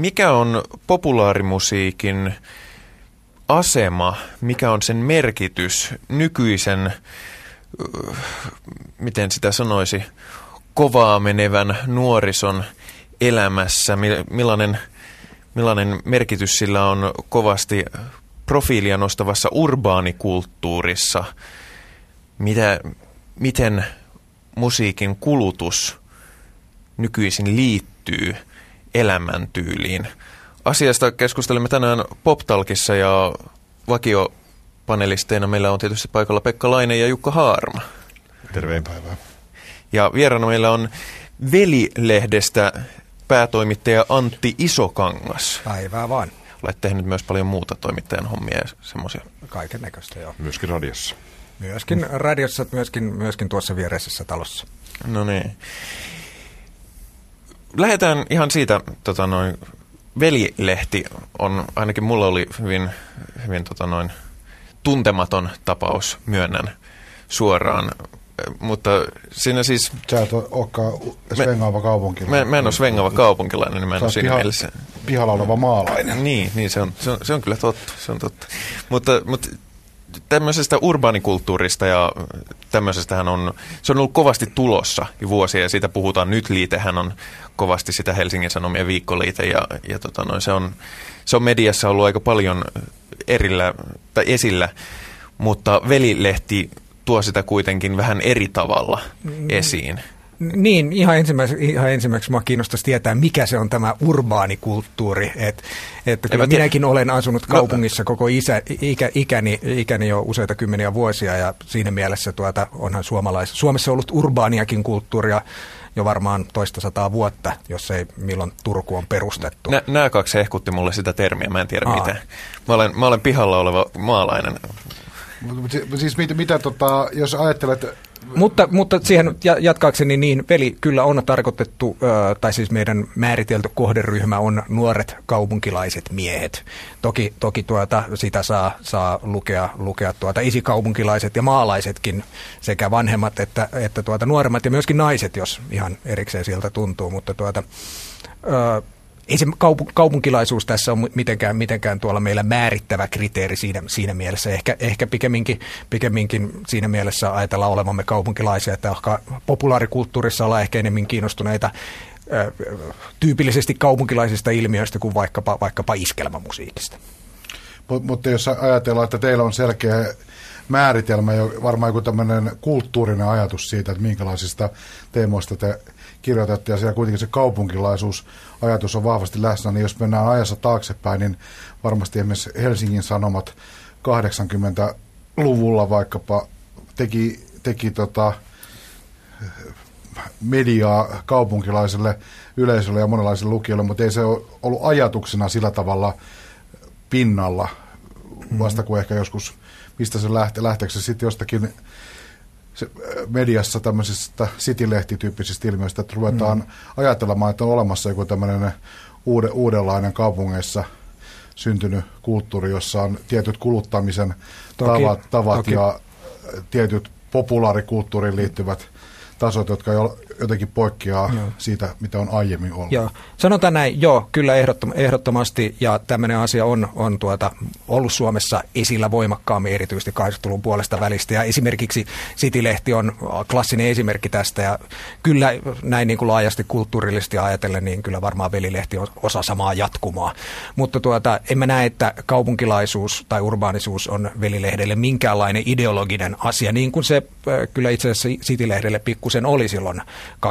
Mikä on populaarimusiikin asema, mikä on sen merkitys nykyisen, miten sitä sanoisi, kovaa menevän nuorison elämässä, millainen, millainen merkitys sillä on kovasti profiilia nostavassa urbaanikulttuurissa, mitä, miten musiikin kulutus nykyisin liittyy elämäntyyliin. Asiasta keskustelemme tänään PopTalkissa ja vakiopanelisteina meillä on tietysti paikalla Pekka Laine ja Jukka Haarma. Terveen päivää. Ja vieraana meillä on Veli-lehdestä päätoimittaja Antti Isokangas. Päivää vaan. Olet tehnyt myös paljon muuta toimittajan hommia ja semmoisia. Kaiken näköistä, joo. Myöskin radiossa. Myöskin radiossa, myöskin, myöskin tuossa viereisessä talossa. No niin. Lähdetään ihan siitä, tota noin, Velilehti on, ainakin mulla oli hyvin, hyvin tota noin, tuntematon tapaus, myönnän suoraan. Mutta siinä siis... Sä et olekaan svengaava kaupunkilainen. Mä, mä en ole svengaava kaupunkilainen, niin mä en ole siinä piha, mielessä... Pihalla oleva maalainen. Niin, niin se, on, se, on, se on kyllä totta. Se on totta. Mutta, mutta tämmöisestä urbaanikulttuurista ja tämmöisestähän on, se on ollut kovasti tulossa jo vuosia ja siitä puhutaan nyt. Liitehän on kovasti sitä Helsingin Sanomien viikkoliite ja, ja tota noin, se, on, se on mediassa ollut aika paljon erillä tai esillä, mutta Velilehti tuo sitä kuitenkin vähän eri tavalla mm. esiin. Niin, ihan ensimmäiseksi, ihan ensimmäiseksi minua kiinnostaisi tietää, mikä se on tämä urbaanikulttuuri. Et, että kyllä minäkin olen asunut kaupungissa koko isä, ikä, ikäni, ikäni jo useita kymmeniä vuosia ja siinä mielessä tuota, onhan suomalais, Suomessa ollut urbaaniakin kulttuuria jo varmaan toista sataa vuotta, jos ei milloin Turku on perustettu. Nä, nämä kaksi hehkutti mulle sitä termiä, mä en tiedä Aa. mitä. Mä olen, mä olen pihalla oleva maalainen. Siis mitä, mitä tota, jos ajattelet mutta, mutta siihen jatkaakseni niin, peli kyllä on tarkoitettu, tai siis meidän määritelty kohderyhmä on nuoret kaupunkilaiset miehet. Toki, toki tuota, sitä saa, saa lukea, lukea tuota esikaupunkilaiset ja maalaisetkin, sekä vanhemmat että, että tuota nuoremmat ja myöskin naiset, jos ihan erikseen sieltä tuntuu, mutta tuota, ei se kaupunkilaisuus tässä ole mitenkään, mitenkään tuolla meillä määrittävä kriteeri siinä, siinä mielessä. Ehkä, ehkä pikemminkin, pikemminkin siinä mielessä ajatellaan olevamme kaupunkilaisia, että populaarikulttuurissa ollaan ehkä enemmän kiinnostuneita tyypillisesti kaupunkilaisista ilmiöistä kuin vaikkapa, vaikkapa iskelmämusiikista. Mutta jos ajatellaan, että teillä on selkeä määritelmä ja varmaan joku tämmöinen kulttuurinen ajatus siitä, että minkälaisista teemoista te kirjoitatte ja siellä kuitenkin se kaupunkilaisuus ajatus on vahvasti läsnä, niin jos mennään ajassa taaksepäin, niin varmasti esimerkiksi Helsingin Sanomat 80-luvulla vaikkapa teki, teki tota, mediaa kaupunkilaiselle yleisölle ja monenlaisille lukijoille, mutta ei se ole ollut ajatuksena sillä tavalla pinnalla, vasta kuin ehkä joskus, mistä se lähtee, lähteekö se sitten jostakin mediassa tämmöisistä city-lehtityyppisistä ilmiöistä, että ruvetaan mm. ajatelemaan, että on olemassa joku tämmöinen uude, uudenlainen kaupungeissa syntynyt kulttuuri, jossa on tietyt kuluttamisen toki, tavat, tavat toki. ja tietyt populaarikulttuuriin liittyvät tasot, jotka jotenkin poikkeaa joo. siitä, mitä on aiemmin ollut. Joo. Sanotaan näin, joo, kyllä ehdottom- ehdottomasti, ja tämmöinen asia on, on tuota, ollut Suomessa esillä voimakkaammin, erityisesti 80-luvun puolesta välistä, ja esimerkiksi City-lehti on klassinen esimerkki tästä, ja kyllä näin niin kuin laajasti kulttuurillisesti ajatellen, niin kyllä varmaan velilehti on osa samaa jatkumaa. Mutta tuota, en mä näe, että kaupunkilaisuus tai urbaanisuus on velilehdelle minkäänlainen ideologinen asia, niin kuin se äh, kyllä itse asiassa City-lehdelle pikkusen oli silloin 20-25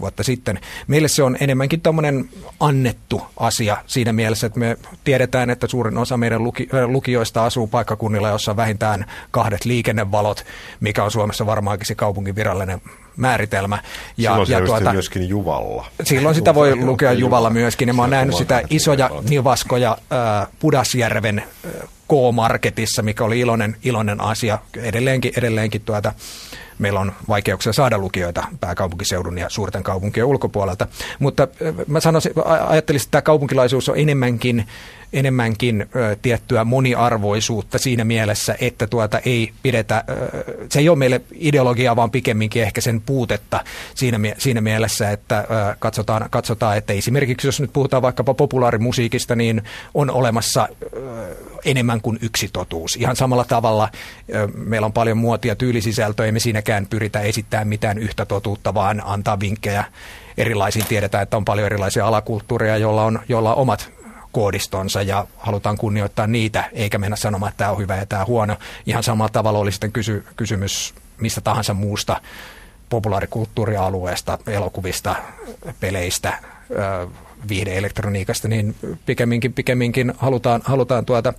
vuotta sitten. Meille se on enemmänkin tämmöinen annettu asia siinä mielessä, että me tiedetään, että suurin osa meidän luki, lukijoista asuu paikkakunnilla, jossa on vähintään kahdet liikennevalot, mikä on Suomessa varmaankin se kaupungin virallinen määritelmä. Ja, silloin ja tuota, myöskin Juvalla. Silloin sitä voi lukea Juvalla myöskin. Ja mä oon nähnyt sitä isoja nivaskoja äh, Pudasjärven äh, K-Marketissa, mikä oli iloinen, iloinen asia. Edelleenkin, edelleenkin tuota, meillä on vaikeuksia saada lukijoita pääkaupunkiseudun ja suurten kaupunkien ulkopuolelta. Mutta mä sanoisin, ajattelisin, että tämä kaupunkilaisuus on enemmänkin enemmänkin ö, tiettyä moniarvoisuutta siinä mielessä, että tuota ei pidetä, ö, se ei ole meille ideologiaa, vaan pikemminkin ehkä sen puutetta siinä, siinä mielessä, että ö, katsotaan, katsotaan, että esimerkiksi jos nyt puhutaan vaikkapa populaarimusiikista, niin on olemassa ö, enemmän kuin yksi totuus. Ihan samalla tavalla ö, meillä on paljon muotia, tyylisisältöä, ei me siinäkään pyritä esittämään mitään yhtä totuutta, vaan antaa vinkkejä erilaisiin. Tiedetään, että on paljon erilaisia alakulttuureja, joilla on, joilla on omat koodistonsa ja halutaan kunnioittaa niitä, eikä mennä sanomaan, että tämä on hyvä ja tämä on huono. Ihan samalla tavalla oli sitten kysy, kysymys mistä tahansa muusta populaarikulttuurialueesta, elokuvista, peleistä, viihdeelektroniikasta, niin pikemminkin, pikemminkin halutaan, halutaan tuota,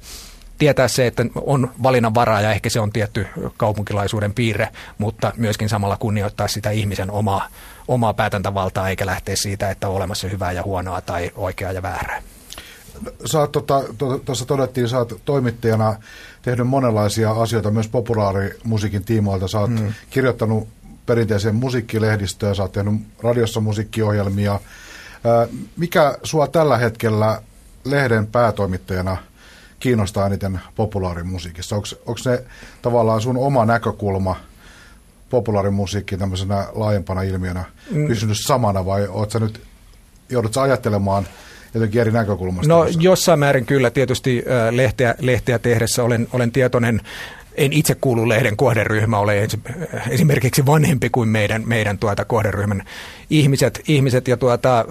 tietää se, että on valinnan varaa ja ehkä se on tietty kaupunkilaisuuden piirre, mutta myöskin samalla kunnioittaa sitä ihmisen omaa, omaa päätäntävaltaa eikä lähteä siitä, että on olemassa hyvää ja huonoa tai oikeaa ja väärää sä oot, tota, tuossa todettiin, sä oot toimittajana tehnyt monenlaisia asioita myös populaarimusiikin tiimoilta. Sä oot mm. kirjoittanut perinteiseen musiikkilehdistöön, sä oot tehnyt radiossa musiikkiohjelmia. Mikä sua tällä hetkellä lehden päätoimittajana kiinnostaa eniten populaarimusiikissa? Onko se tavallaan sun oma näkökulma populaarimusiikkiin tämmöisenä laajempana ilmiönä mm. pysynyt samana vai oot sä nyt, joudut sä ajattelemaan – jotenkin eri näkökulmasta? No jossain määrin kyllä tietysti lehteä, lehteä tehdessä olen, olen tietoinen en itse kuulu lehden kohderyhmä, ole esimerkiksi vanhempi kuin meidän, meidän tuota kohderyhmän ihmiset, ihmiset ja tuota,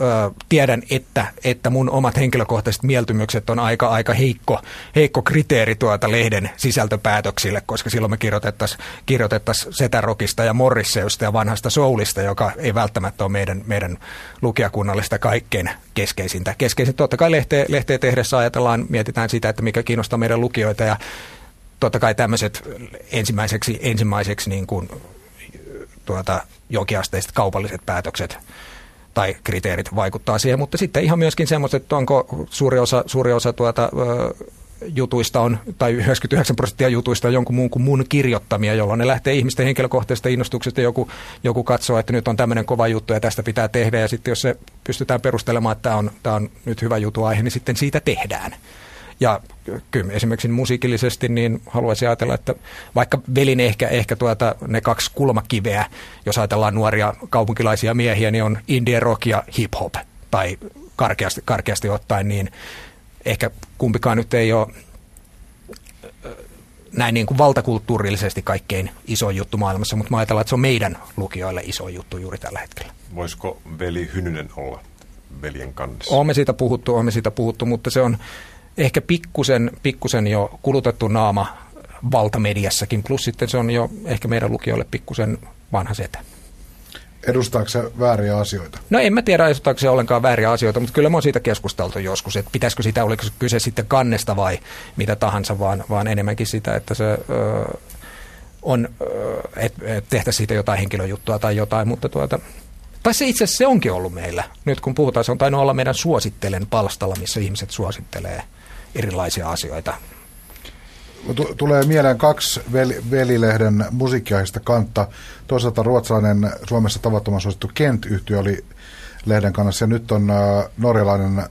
tiedän, että, että mun omat henkilökohtaiset mieltymykset on aika, aika heikko, heikko kriteeri tuota lehden sisältöpäätöksille, koska silloin me kirjoitettaisiin kirjoitettais Setärokista ja Morrisseusta ja vanhasta Soulista, joka ei välttämättä ole meidän, meidän lukijakunnallista kaikkein keskeisintä. Keskeisin totta kai lehteä, lehteä tehdessä ajatellaan, mietitään sitä, että mikä kiinnostaa meidän lukijoita ja totta kai tämmöiset ensimmäiseksi, ensimmäiseksi niin kuin, tuota, jokiasteiset kaupalliset päätökset tai kriteerit vaikuttaa siihen, mutta sitten ihan myöskin semmoiset, että onko suuri osa, suuri osa tuota, jutuista on, tai 99 prosenttia jutuista on jonkun muun kuin mun kirjoittamia, jolloin ne lähtee ihmisten henkilökohtaisesta innostuksesta. Joku, joku katsoo, että nyt on tämmöinen kova juttu ja tästä pitää tehdä. Ja sitten jos se pystytään perustelemaan, että tämä on, tämä on nyt hyvä jutu aihe, niin sitten siitä tehdään. Ja kyllä esimerkiksi musiikillisesti niin haluaisin ajatella, että vaikka velin ehkä, ehkä tuota, ne kaksi kulmakiveä, jos ajatellaan nuoria kaupunkilaisia miehiä, niin on indie rock ja hip hop. Tai karkeasti, karkeasti ottaen, niin ehkä kumpikaan nyt ei ole näin niin kuin valtakulttuurillisesti kaikkein iso juttu maailmassa, mutta mä ajatellaan, että se on meidän lukijoille iso juttu juuri tällä hetkellä. Voisiko veli Hynynen olla veljen kannassa? Olemme siitä puhuttu, olemme siitä puhuttu, mutta se on, ehkä pikkusen, pikkusen jo kulutettu naama valtamediassakin, plus sitten se on jo ehkä meidän lukijoille pikkusen vanha setä. Edustaako se vääriä asioita? No en mä tiedä, edustaako se ollenkaan vääriä asioita, mutta kyllä mä oon siitä keskusteltu joskus, että pitäisikö sitä, oliko kyse sitten kannesta vai mitä tahansa, vaan, vaan enemmänkin sitä, että se ö, on, että et tehtäisiin siitä jotain henkilöjuttua tai jotain, mutta tuota, tai se itse asiassa se onkin ollut meillä. Nyt kun puhutaan, se on tainnut olla meidän suosittelen palstalla, missä ihmiset suosittelee erilaisia asioita. Tulee mieleen kaksi velilehden musiikkiaiheista kantta. Toisaalta ruotsalainen Suomessa tavattoman suosittu kent yhtiö oli lehden kannassa ja nyt on äh, norjalainen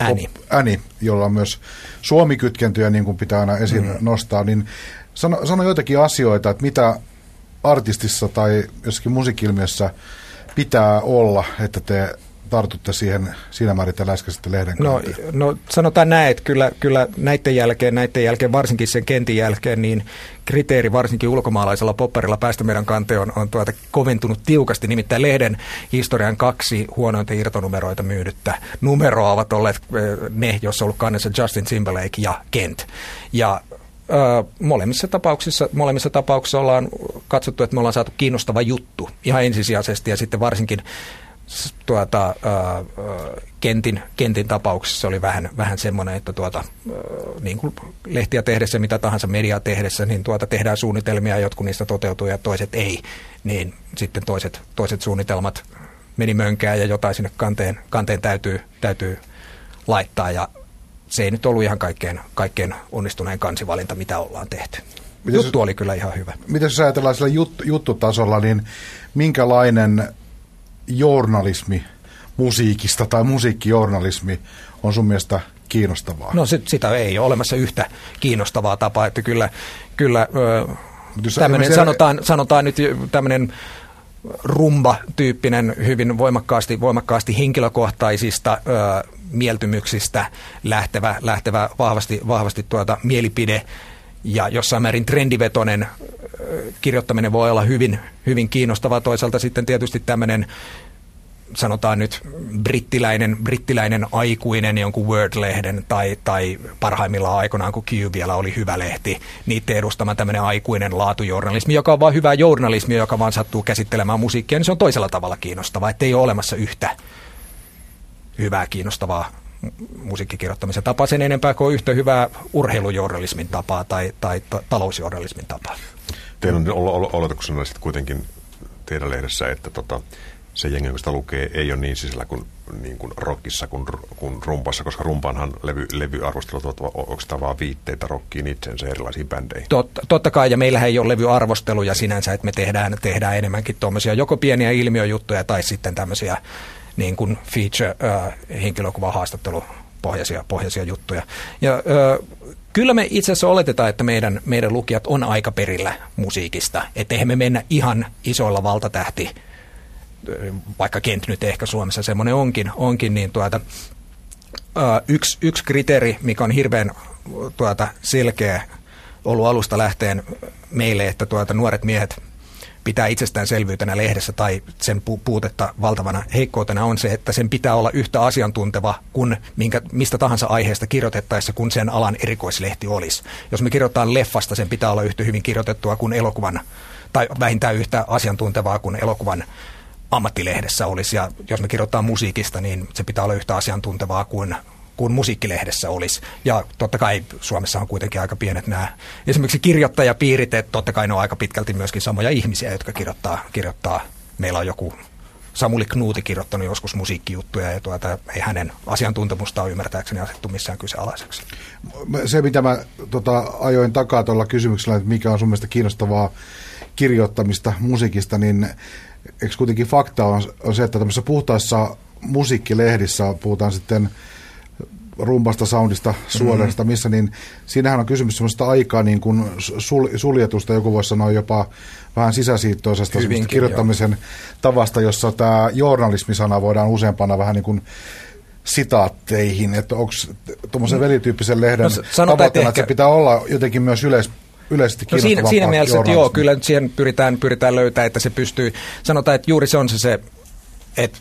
Äni. Äni, jolla on myös suomikytkentyjä, niin kuin pitää aina esiin mm. nostaa. Niin sano, sano joitakin asioita, että mitä artistissa tai jossakin musiikkilmiössä pitää olla, että te tartutte siihen siinä määrin, että läskäsitte lehden no, no sanotaan näin, että kyllä, kyllä näiden jälkeen, näiden jälkeen, varsinkin sen kentin jälkeen, niin kriteeri varsinkin ulkomaalaisella popparilla päästä meidän kanteen on, on tuota koventunut tiukasti. Nimittäin lehden historian kaksi huonointa irtonumeroita myydyttä numeroa ovat olleet eh, ne, joissa on ollut kannessa Justin Timberlake ja Kent. Ja Öö, molemmissa tapauksissa, molemmissa tapauksissa ollaan katsottu, että me ollaan saatu kiinnostava juttu ihan ensisijaisesti ja sitten varsinkin tuota, öö, kentin, kentin tapauksessa oli vähän, vähän semmoinen, että tuota, öö, niin kuin lehtiä tehdessä, mitä tahansa mediaa tehdessä, niin tuota, tehdään suunnitelmia, jotkut niistä toteutuu ja toiset ei, niin sitten toiset, toiset suunnitelmat meni mönkään ja jotain sinne kanteen, kanteen täytyy, täytyy laittaa ja se ei nyt ollut ihan kaikkein, kaikkein onnistuneen kansivalinta, mitä ollaan tehty. Mites, juttu oli kyllä ihan hyvä. Miten jos ajatellaan sillä jut, juttutasolla, niin minkälainen journalismi musiikista tai musiikkijournalismi on sun mielestä kiinnostavaa? No sit, sitä ei ole olemassa yhtä kiinnostavaa tapaa, että kyllä, kyllä tämmöinen, sanotaan, sanotaan nyt tämmöinen rumba-tyyppinen, hyvin voimakkaasti, voimakkaasti henkilökohtaisista ö, mieltymyksistä lähtevä, lähtevä vahvasti, vahvasti tuota mielipide ja jossain määrin trendivetoinen kirjoittaminen voi olla hyvin, hyvin kiinnostavaa. Toisaalta sitten tietysti tämmöinen sanotaan nyt brittiläinen, brittiläinen aikuinen jonkun Word-lehden tai, tai parhaimmillaan aikoinaan, kun Q vielä oli hyvä lehti, niiden edustama tämmöinen aikuinen laatujournalismi, joka on vain hyvää journalismia, joka vaan sattuu käsittelemään musiikkia, niin se on toisella tavalla kiinnostavaa, että ei ole olemassa yhtä hyvää kiinnostavaa musiikkikirjoittamisen tapaa sen enempää kuin yhtä hyvää urheilujournalismin tapaa tai, tai talousjournalismin tapaa. Teillä on oletuksena sitten kuitenkin teidän lehdessä, että tota, se jengi, kun sitä lukee, ei ole niin sisällä kuin, niin kuin rockissa kuin, kuin rumpassa, koska rumpanhan levy, levyarvostelut ovat oikeastaan vaan viitteitä rockiin itsensä erilaisiin bändeihin. Totta, totta kai, ja meillähän ei ole levyarvosteluja sinänsä, että me tehdään, tehdään enemmänkin tuommoisia joko pieniä ilmiöjuttuja tai sitten tämmöisiä niin kuin feature-henkilökuva haastattelu pohjaisia, pohjaisia juttuja. Ja ö, kyllä me itse asiassa oletetaan, että meidän, meidän lukijat on aika perillä musiikista. Että eihän me mennä ihan isoilla valtatähti vaikka Kent nyt ehkä Suomessa semmoinen onkin, onkin niin tuota, yksi, yksi kriteeri, mikä on hirveän tuota, selkeä ollut alusta lähteen meille, että tuota, nuoret miehet pitää itsestäänselvyytenä lehdessä tai sen puutetta valtavana heikkoutena on se, että sen pitää olla yhtä asiantunteva kuin minkä, mistä tahansa aiheesta kirjoitettaessa, kun sen alan erikoislehti olisi. Jos me kirjoitetaan leffasta, sen pitää olla yhtä hyvin kirjoitettua kuin elokuvan, tai vähintään yhtä asiantuntevaa kuin elokuvan ammattilehdessä olisi. Ja jos me kirjoittaa musiikista, niin se pitää olla yhtä asiantuntevaa kuin kuin musiikkilehdessä olisi. Ja totta kai Suomessa on kuitenkin aika pienet nämä esimerkiksi kirjoittajapiirit, että totta kai ne on aika pitkälti myöskin samoja ihmisiä, jotka kirjoittaa. kirjoittaa. Meillä on joku Samuli Knuuti kirjoittanut joskus musiikkijuttuja ja tuota, ei hänen asiantuntemusta ole ymmärtääkseni asettu missään kyseenalaiseksi. Se, mitä mä tota, ajoin takaa tuolla kysymyksellä, että mikä on sun mielestä kiinnostavaa kirjoittamista musiikista, niin eikö kuitenkin fakta on, on se, että tämmöisissä puhtaissa musiikkilehdissä puhutaan sitten rumpasta, soundista, suodelista, mm-hmm. missä, niin siinähän on kysymys semmoista aikaa niin kuin sul, suljetusta, joku voisi sanoa jopa vähän sisäsiittoisesta kirjoittamisen jo. tavasta, jossa tämä journalismisana voidaan useampana vähän niin kuin sitaatteihin, että onko tuommoisen no, velityyppisen lehden no, tavoitteena, että, ehkä... että se pitää olla jotenkin myös yleis, yleisesti no siinä, siinä mielessä, että joo, kyllä siihen pyritään, pyritään löytämään, että se pystyy, sanotaan, että juuri se on se, se että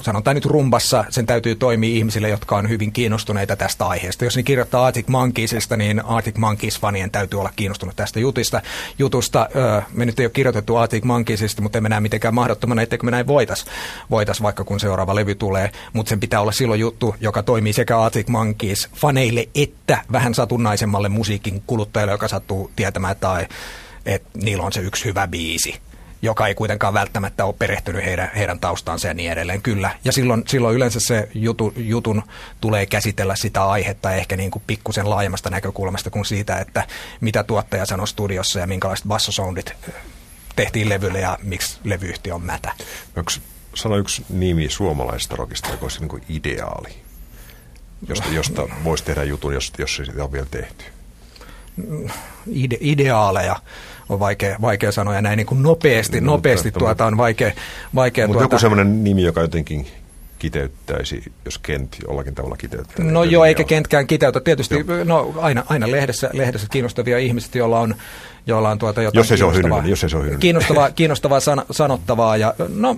sanotaan nyt rumbassa, sen täytyy toimia ihmisille, jotka on hyvin kiinnostuneita tästä aiheesta. Jos ne kirjoittaa Arctic Monkeysista, niin Arctic Monkeys-fanien täytyy olla kiinnostunut tästä jutista. jutusta. Me nyt ei ole kirjoitettu Arctic Monkeysista, mutta emme näe mitenkään mahdottomana, etteikö me näin voitas, voitas vaikka kun seuraava levy tulee. Mutta sen pitää olla silloin juttu, joka toimii sekä Arctic Monkeys-faneille että vähän satunnaisemmalle musiikin kuluttajalle, joka sattuu tietämään, että, että niillä on se yksi hyvä biisi joka ei kuitenkaan välttämättä ole perehtynyt heidän, heidän taustaansa ja niin edelleen. Kyllä. Ja silloin, silloin yleensä se jutu, jutun tulee käsitellä sitä aihetta ehkä niin kuin pikkusen laajemmasta näkökulmasta kuin siitä, että mitä tuottaja sanoi studiossa ja minkälaiset bassosoundit tehtiin levylle ja miksi levyyhtiö on mätä. Onko sano yksi nimi suomalaisesta rockista, joka olisi niin kuin ideaali, josta, josta voisi tehdä jutun, jos, jos se sitä on vielä tehty? Ide, ideaaleja on vaikea, vaikea sanoa ja näin niin kuin nopeasti, no, nopeasti mutta, tuota on vaikea. vaikea mutta tuota, joku sellainen nimi, joka jotenkin kiteyttäisi, jos Kent jollakin tavalla kiteyttää. No joo, eikä Kentkään kiteytä. Tietysti no, aina, aina lehdessä, lehdessä kiinnostavia ihmiset, joilla on, joilla on tuota jotain jos ei se kiinnostavaa, jos ei se ole kiinnostavaa, kiinnostavaa san, sanottavaa. Ja, no,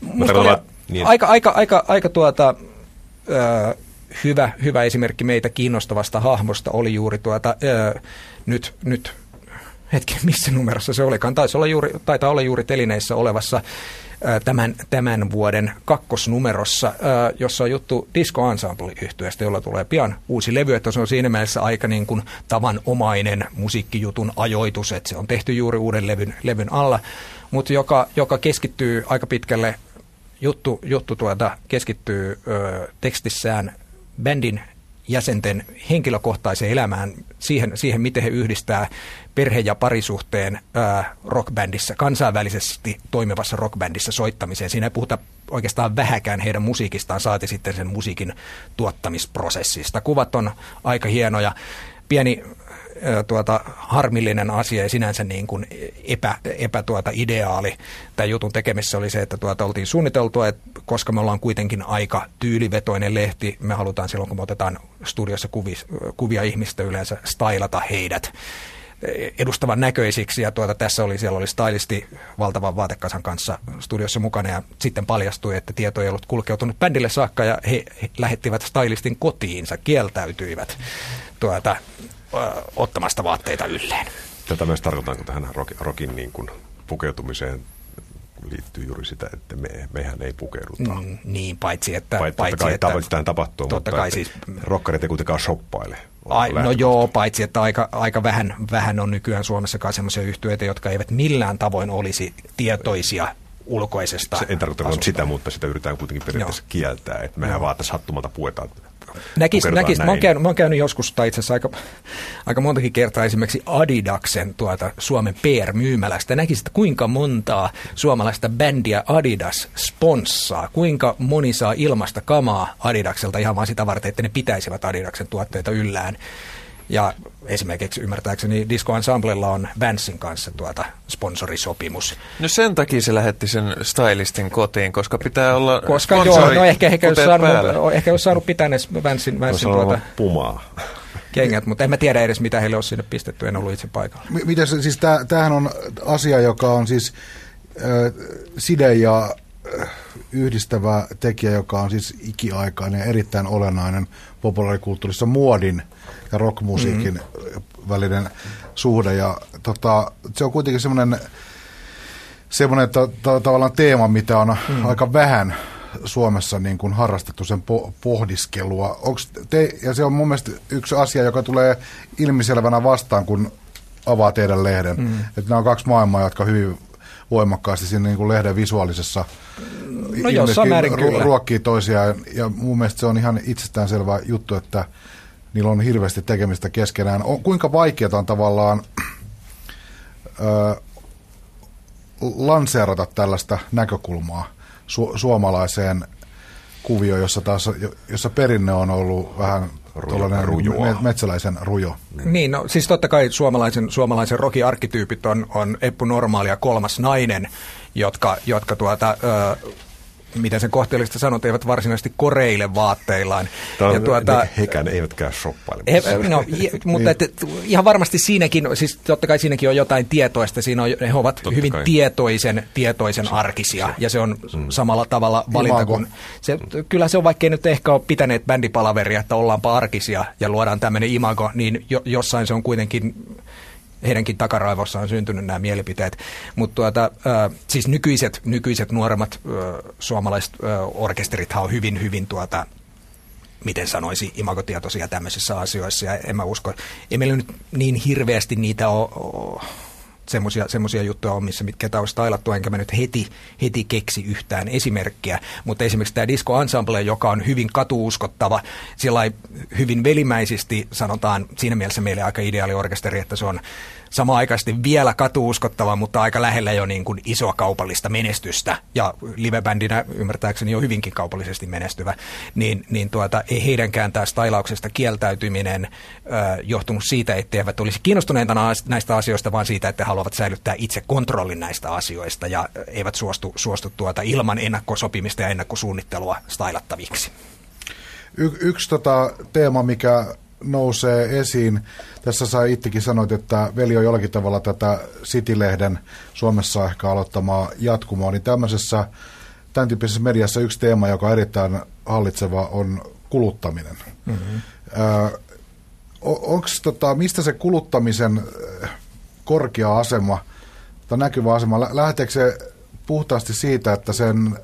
musta oli niin. aika, aika, aika, aika tuota, ö, hyvä, hyvä esimerkki meitä kiinnostavasta hahmosta oli juuri tuota, ö, nyt, nyt hetki, missä numerossa se olikaan, taisi olla juuri, taitaa olla juuri telineissä olevassa tämän, tämän vuoden kakkosnumerossa, jossa on juttu Disco ensemble jolla tulee pian uusi levy, että se on siinä mielessä aika niin kuin tavanomainen musiikkijutun ajoitus, että se on tehty juuri uuden levyn, levyn alla, mutta joka, joka keskittyy aika pitkälle, juttu, juttu tuota, keskittyy ö, tekstissään bändin jäsenten henkilökohtaiseen elämään, siihen, siihen miten he yhdistää perhe- ja parisuhteen ää, rockbändissä, kansainvälisesti toimivassa rockbändissä soittamiseen. Siinä ei puhuta oikeastaan vähäkään heidän musiikistaan, saati sitten sen musiikin tuottamisprosessista. Kuvat on aika hienoja. Pieni tuota, harmillinen asia ja sinänsä niin kuin epä, epä tuota, ideaali tämän jutun tekemisessä oli se, että tuota, oltiin suunniteltua, että koska me ollaan kuitenkin aika tyylivetoinen lehti, me halutaan silloin, kun me otetaan studiossa kuvia, kuvia ihmistä yleensä, stylata heidät edustavan näköisiksi ja tuota, tässä oli, siellä oli stylisti valtavan vaatekasan kanssa studiossa mukana ja sitten paljastui, että tieto ei ollut kulkeutunut bändille saakka ja he, he lähettivät stylistin kotiinsa, kieltäytyivät tuota, ottamasta vaatteita ylleen. Tätä myös tarkoitanko tähän rock, rockin niin kuin pukeutumiseen liittyy juuri sitä, että me, mehän ei pukeuduta. Mm, niin, paitsi että... Paitsi, paitsi totta kai että, tapahtuu, totta mutta kai siis, rokkarit ei kuitenkaan shoppaile. Ai, no joo, paitsi että aika, aika vähän, vähän on nykyään Suomessa sellaisia yhtiöitä, jotka eivät millään tavoin olisi tietoisia ulkoisesta. Se, en sitä, mutta sitä yritetään kuitenkin periaatteessa Joo. kieltää, että mehän vaan tässä sattumalta puetaan Näkis, näkis, mä, oon käynyt, mä oon käynyt joskus, tai itse asiassa aika, aika montakin kertaa esimerkiksi Adidaksen tuota Suomen PR-myymälästä. Näkisit, että kuinka montaa suomalaista bändiä Adidas sponssaa, kuinka moni saa ilmasta kamaa Adidakselta ihan vain sitä varten, että ne pitäisivät Adidaksen tuotteita yllään. Ja esimerkiksi ymmärtääkseni Disco Ensemblella on Vansin kanssa tuota sponsorisopimus. No sen takia se lähetti sen stylistin kotiin, koska pitää olla Koska joo, no ehkä, ehkä, olisi saanut, ehkä olisi saanut pitää ne Vansin, Vansin tuota, pumaa. kengät, mutta en mä tiedä edes mitä heille olisi sinne pistetty, en ollut itse paikalla. M- se, siis tämähän on asia, joka on siis äh, side ja äh, yhdistävä tekijä, joka on siis ikiaikainen ja erittäin olennainen populaarikulttuurissa muodin – ja rockmusiikin mm-hmm. välinen suhde. Ja tota, se on kuitenkin semmoinen semmoinen to, to, tavallaan teema, mitä on mm. aika vähän Suomessa niin kuin harrastettu sen po- pohdiskelua. Onks te, ja se on mun mielestä yksi asia, joka tulee ilmiselvänä vastaan, kun avaa teidän lehden. Mm. Että nämä on kaksi maailmaa, jotka hyvin voimakkaasti siinä niin kuin lehden visuaalisessa no jossain määrin ru- ruokkii toisiaan. Ja mun mielestä se on ihan itsestäänselvä juttu, että niillä on hirveästi tekemistä keskenään. On, kuinka vaikeaa on tavallaan ö, lanseerata tällaista näkökulmaa su, suomalaiseen kuvioon, jossa, taas, jossa perinne on ollut vähän rujo, metsäläisen rujo. Niin, no, siis totta kai suomalaisen, suomalaisen roki-arkkityypit on, on Eppu Normaali ja kolmas nainen, jotka, jotka tuota, ö, miten sen kohteellista sanot, eivät varsinaisesti koreille vaatteillaan. Tämä, ja tuota, ne, hekään eivätkään shoppaile. He, no, mutta niin. et, ihan varmasti siinäkin, siis totta kai siinäkin on jotain tietoista, siinä on, he ovat totta hyvin kai. tietoisen, tietoisen se, arkisia, se, ja se on mm. samalla tavalla valinta kuin, se, kyllä se on, vaikkei nyt ehkä ole pitäneet bändipalaveria, että ollaanpa arkisia ja luodaan tämmöinen imago, niin jo, jossain se on kuitenkin heidänkin takaraivossa on syntynyt nämä mielipiteet. Mutta tuota, siis nykyiset, nykyiset nuoremmat suomalaiset orkesterithan on hyvin, hyvin tuota, miten sanoisi, imagotietoisia tämmöisissä asioissa. Ja en mä usko, ei meillä nyt niin hirveästi niitä ole, semmoisia juttuja on, missä ketä olisi tailattu, enkä mä nyt heti, heti keksi yhtään esimerkkiä. Mutta esimerkiksi tämä Disco Ensemble, joka on hyvin katuuskottava, sillä hyvin velimäisesti sanotaan siinä mielessä meille aika ideaali orkesteri, että se on samaan aikaisesti vielä katuuskottava, mutta aika lähellä jo niin kuin isoa kaupallista menestystä ja livebändinä ymmärtääkseni jo hyvinkin kaupallisesti menestyvä, niin, niin tuota, ei heidänkään tämä stylauksesta kieltäytyminen ö, johtunut siitä, etteivät olisi kiinnostuneita näistä asioista, vaan siitä, että haluavat säilyttää itse kontrollin näistä asioista ja eivät suostu, suostu tuota ilman ennakkosopimista ja ennakkosuunnittelua stylattaviksi. Y- yksi tota, teema, mikä nousee esiin. Tässä sai itsekin sanoit, että veli on jollakin tavalla tätä City-lehden Suomessa ehkä aloittamaa jatkumoa, niin tämmöisessä tämän tyyppisessä mediassa yksi teema, joka on erittäin hallitseva, on kuluttaminen. Mm-hmm. onks, tota, mistä se kuluttamisen korkea asema tai näkyvä asema, lähteekö se puhtaasti siitä, että sen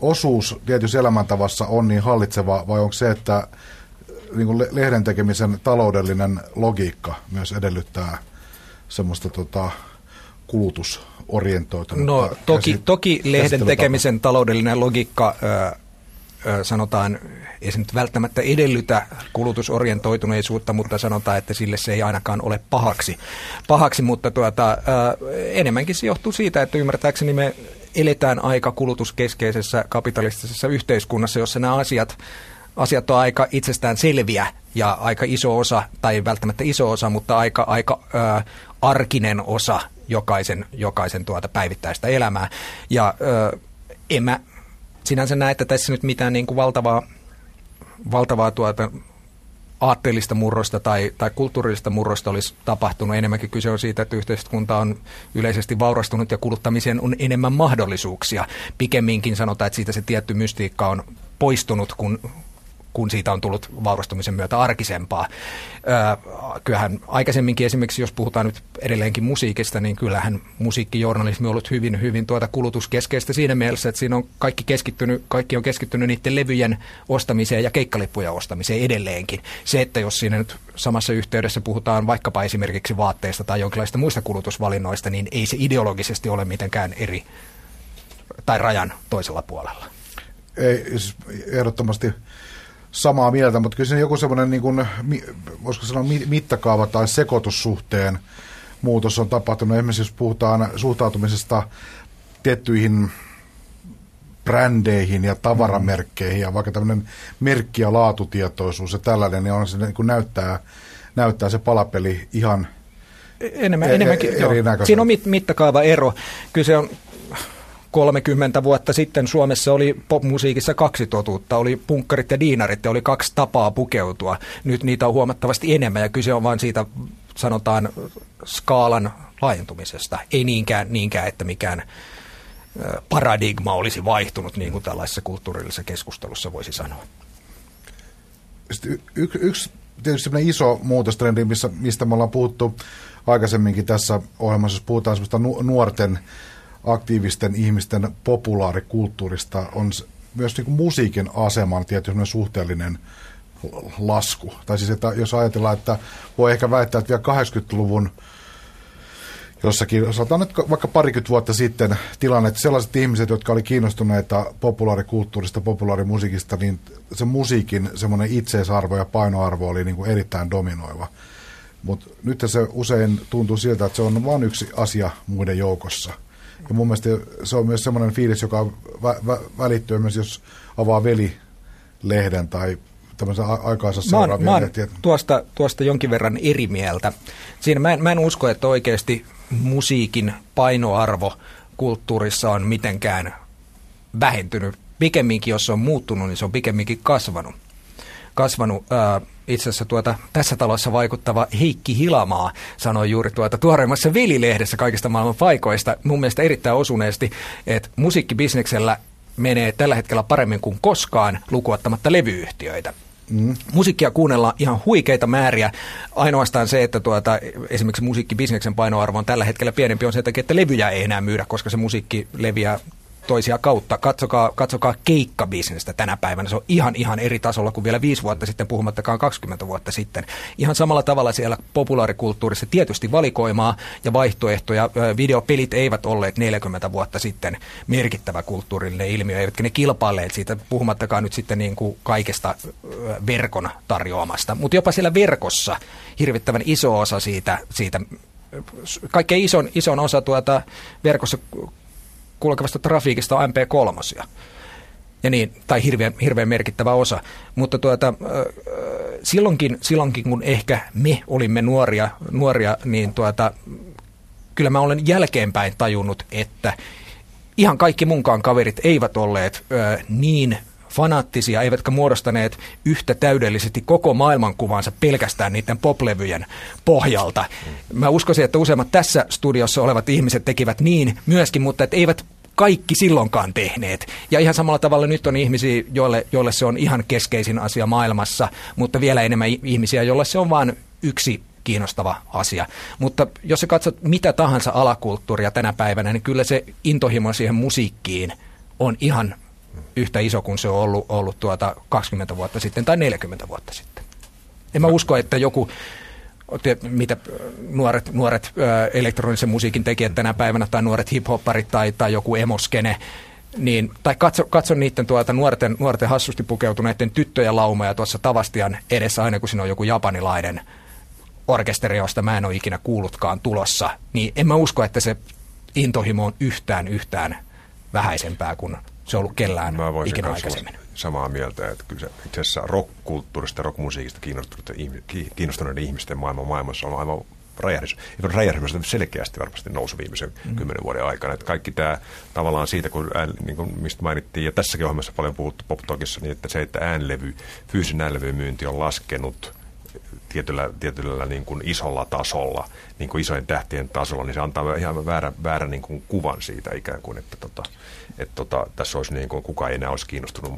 osuus tietyssä elämäntavassa on niin hallitseva, vai onko se, että niin kuin lehden tekemisen taloudellinen logiikka myös edellyttää semmoista tota, kulutusorientoitunutta. No toki, toki lehden tekemisen taloudellinen logiikka ö, sanotaan, ei se nyt välttämättä edellytä kulutusorientoituneisuutta, mutta sanotaan, että sille se ei ainakaan ole pahaksi. pahaksi mutta tuota, enemmänkin se johtuu siitä, että ymmärtääkseni me eletään aika kulutuskeskeisessä kapitalistisessa yhteiskunnassa, jossa nämä asiat asiat on aika itsestään selviä ja aika iso osa, tai välttämättä iso osa, mutta aika, aika ö, arkinen osa jokaisen, jokaisen tuota päivittäistä elämää. Ja ö, en mä sinänsä näe, että tässä nyt mitään niin kuin valtavaa, valtavaa tuota, aatteellista murrosta tai, tai kulttuurillista murrosta olisi tapahtunut. Enemmänkin kyse on siitä, että yhteiskunta on yleisesti vaurastunut ja kuluttamiseen on enemmän mahdollisuuksia. Pikemminkin sanotaan, että siitä se tietty mystiikka on poistunut, kun kun siitä on tullut vaurastumisen myötä arkisempaa. Kyllähän aikaisemminkin esimerkiksi, jos puhutaan nyt edelleenkin musiikista, niin kyllähän musiikkijournalismi on ollut hyvin, hyvin tuota kulutuskeskeistä siinä mielessä, että siinä on kaikki, keskittynyt, kaikki on keskittynyt niiden levyjen ostamiseen ja keikkalippujen ostamiseen edelleenkin. Se, että jos siinä nyt samassa yhteydessä puhutaan vaikkapa esimerkiksi vaatteista tai jonkinlaista muista kulutusvalinnoista, niin ei se ideologisesti ole mitenkään eri tai rajan toisella puolella. Ei, siis ehdottomasti samaa mieltä, mutta kyllä siinä joku semmoinen, niin kuin, voisiko sanoa, mittakaava tai sekoitussuhteen muutos on tapahtunut. Esimerkiksi jos puhutaan suhtautumisesta tiettyihin brändeihin ja tavaramerkkeihin ja vaikka tämmöinen merkki- ja laatutietoisuus ja tällainen, niin on se niin kuin näyttää, näyttää se palapeli ihan enemmän, e- enemmänkin, e-. Siinä on mit, mittakaava ero. Kyllä se on 30 vuotta sitten Suomessa oli popmusiikissa kaksi totuutta. Oli punkkarit ja diinarit ja oli kaksi tapaa pukeutua. Nyt niitä on huomattavasti enemmän ja kyse on vain siitä, sanotaan, skaalan laajentumisesta. Ei niinkään, niinkään että mikään paradigma olisi vaihtunut, niin kuin tällaisessa kulttuurillisessa keskustelussa voisi sanoa. y- yksi tietysti iso muutostrendi, missä, mistä me ollaan puhuttu aikaisemminkin tässä ohjelmassa, jos puhutaan nuorten aktiivisten ihmisten populaarikulttuurista on myös niin kuin musiikin aseman tietysti suhteellinen lasku. Tai siis, että jos ajatellaan, että voi ehkä väittää, että vielä 80-luvun jossakin, sanotaan nyt vaikka parikymmentä vuotta sitten tilanne, että sellaiset ihmiset, jotka oli kiinnostuneita populaarikulttuurista, populaarimusiikista, niin se musiikin semmoinen itseisarvo ja painoarvo oli niin kuin erittäin dominoiva. Mutta nyt se usein tuntuu siltä, että se on vain yksi asia muiden joukossa – ja mun mielestä se on myös semmoinen fiilis, joka vä- vä- välittyy myös, jos avaa veli-lehden tai tämmöisen aikaansa seuraavia mä oon, tuosta, tuosta jonkin verran eri mieltä. Siinä mä en, mä en usko, että oikeasti musiikin painoarvo kulttuurissa on mitenkään vähentynyt. Pikemminkin, jos se on muuttunut, niin se on pikemminkin kasvanut. Kasvanut ää, itse asiassa tuota, tässä talossa vaikuttava Heikki Hilamaa sanoi juuri tuota tuoreimmassa Velilehdessä kaikista maailman paikoista mun mielestä erittäin osuneesti, että musiikkibisneksellä menee tällä hetkellä paremmin kuin koskaan lukuottamatta levyyhtiöitä. Mm. Musiikkia kuunnellaan ihan huikeita määriä. Ainoastaan se, että tuota, esimerkiksi musiikkibisneksen painoarvo on tällä hetkellä pienempi, on se takia, että levyjä ei enää myydä, koska se musiikki leviää toisia kautta. Katsokaa, katsokaa keikkabisnestä tänä päivänä. Se on ihan ihan eri tasolla kuin vielä viisi vuotta sitten, puhumattakaan 20 vuotta sitten. Ihan samalla tavalla siellä populaarikulttuurissa tietysti valikoimaa ja vaihtoehtoja. Videopelit eivät olleet 40 vuotta sitten merkittävä kulttuurillinen ilmiö, eivätkä ne kilpailleet siitä, puhumattakaan nyt sitten niin kuin kaikesta verkon tarjoamasta. Mutta jopa siellä verkossa hirvittävän iso osa siitä, siitä kaikkein ison, ison osa tuota verkossa kulkevasta trafiikista on MP3. Ja niin, tai hirveän, hirveän merkittävä osa. Mutta tuota, silloinkin, silloinkin, kun ehkä me olimme nuoria, nuoria niin tuota, kyllä mä olen jälkeenpäin tajunnut, että ihan kaikki munkaan kaverit eivät olleet ö, niin fanaattisia, eivätkä muodostaneet yhtä täydellisesti koko maailmankuvansa pelkästään niiden poplevyjen pohjalta. Mä uskoisin, että useimmat tässä studiossa olevat ihmiset tekivät niin myöskin, mutta että eivät kaikki silloinkaan tehneet. Ja ihan samalla tavalla nyt on ihmisiä, joille, joille se on ihan keskeisin asia maailmassa, mutta vielä enemmän ihmisiä, joille se on vain yksi kiinnostava asia. Mutta jos sä katsot mitä tahansa alakulttuuria tänä päivänä, niin kyllä se intohimo siihen musiikkiin on ihan yhtä iso kuin se on ollut, ollut tuota 20 vuotta sitten tai 40 vuotta sitten. En mä usko, että joku, mitä nuoret, nuoret elektronisen musiikin tekijät tänä päivänä tai nuoret hiphopparit tai, tai joku emoskene niin, tai katso, katso niiden tuota nuorten, nuorten hassusti pukeutuneiden tyttöjen laumoja tuossa Tavastian edessä aina kun siinä on joku japanilainen orkesteri, josta mä en ole ikinä kuullutkaan tulossa, niin en mä usko, että se intohimo on yhtään yhtään vähäisempää kuin se on ollut kellään Mä voisin ikinä aikaisemmin. samaa mieltä, että kyllä se itse asiassa rock-kulttuurista ja rock-musiikista kiinnostuneiden, kiinnostuneiden ihmisten maailman maailmassa on aivan räjähdys, räjähdys selkeästi varmasti nousu viimeisen mm. kymmenen vuoden aikana. Että kaikki tämä tavallaan siitä, kun ään, niin kuin mistä mainittiin, ja tässäkin ohjelmassa paljon puhuttu pop niin että se, että äänlevy, fyysinen äänlevyn myynti on laskenut tietyllä, tietyllä niin kuin isolla tasolla, niin kuin isojen tähtien tasolla, niin se antaa ihan väärän, väärän niin kuin kuvan siitä ikään kuin, että, tota, että tota, tässä olisi niin kuin, kukaan ei enää olisi kiinnostunut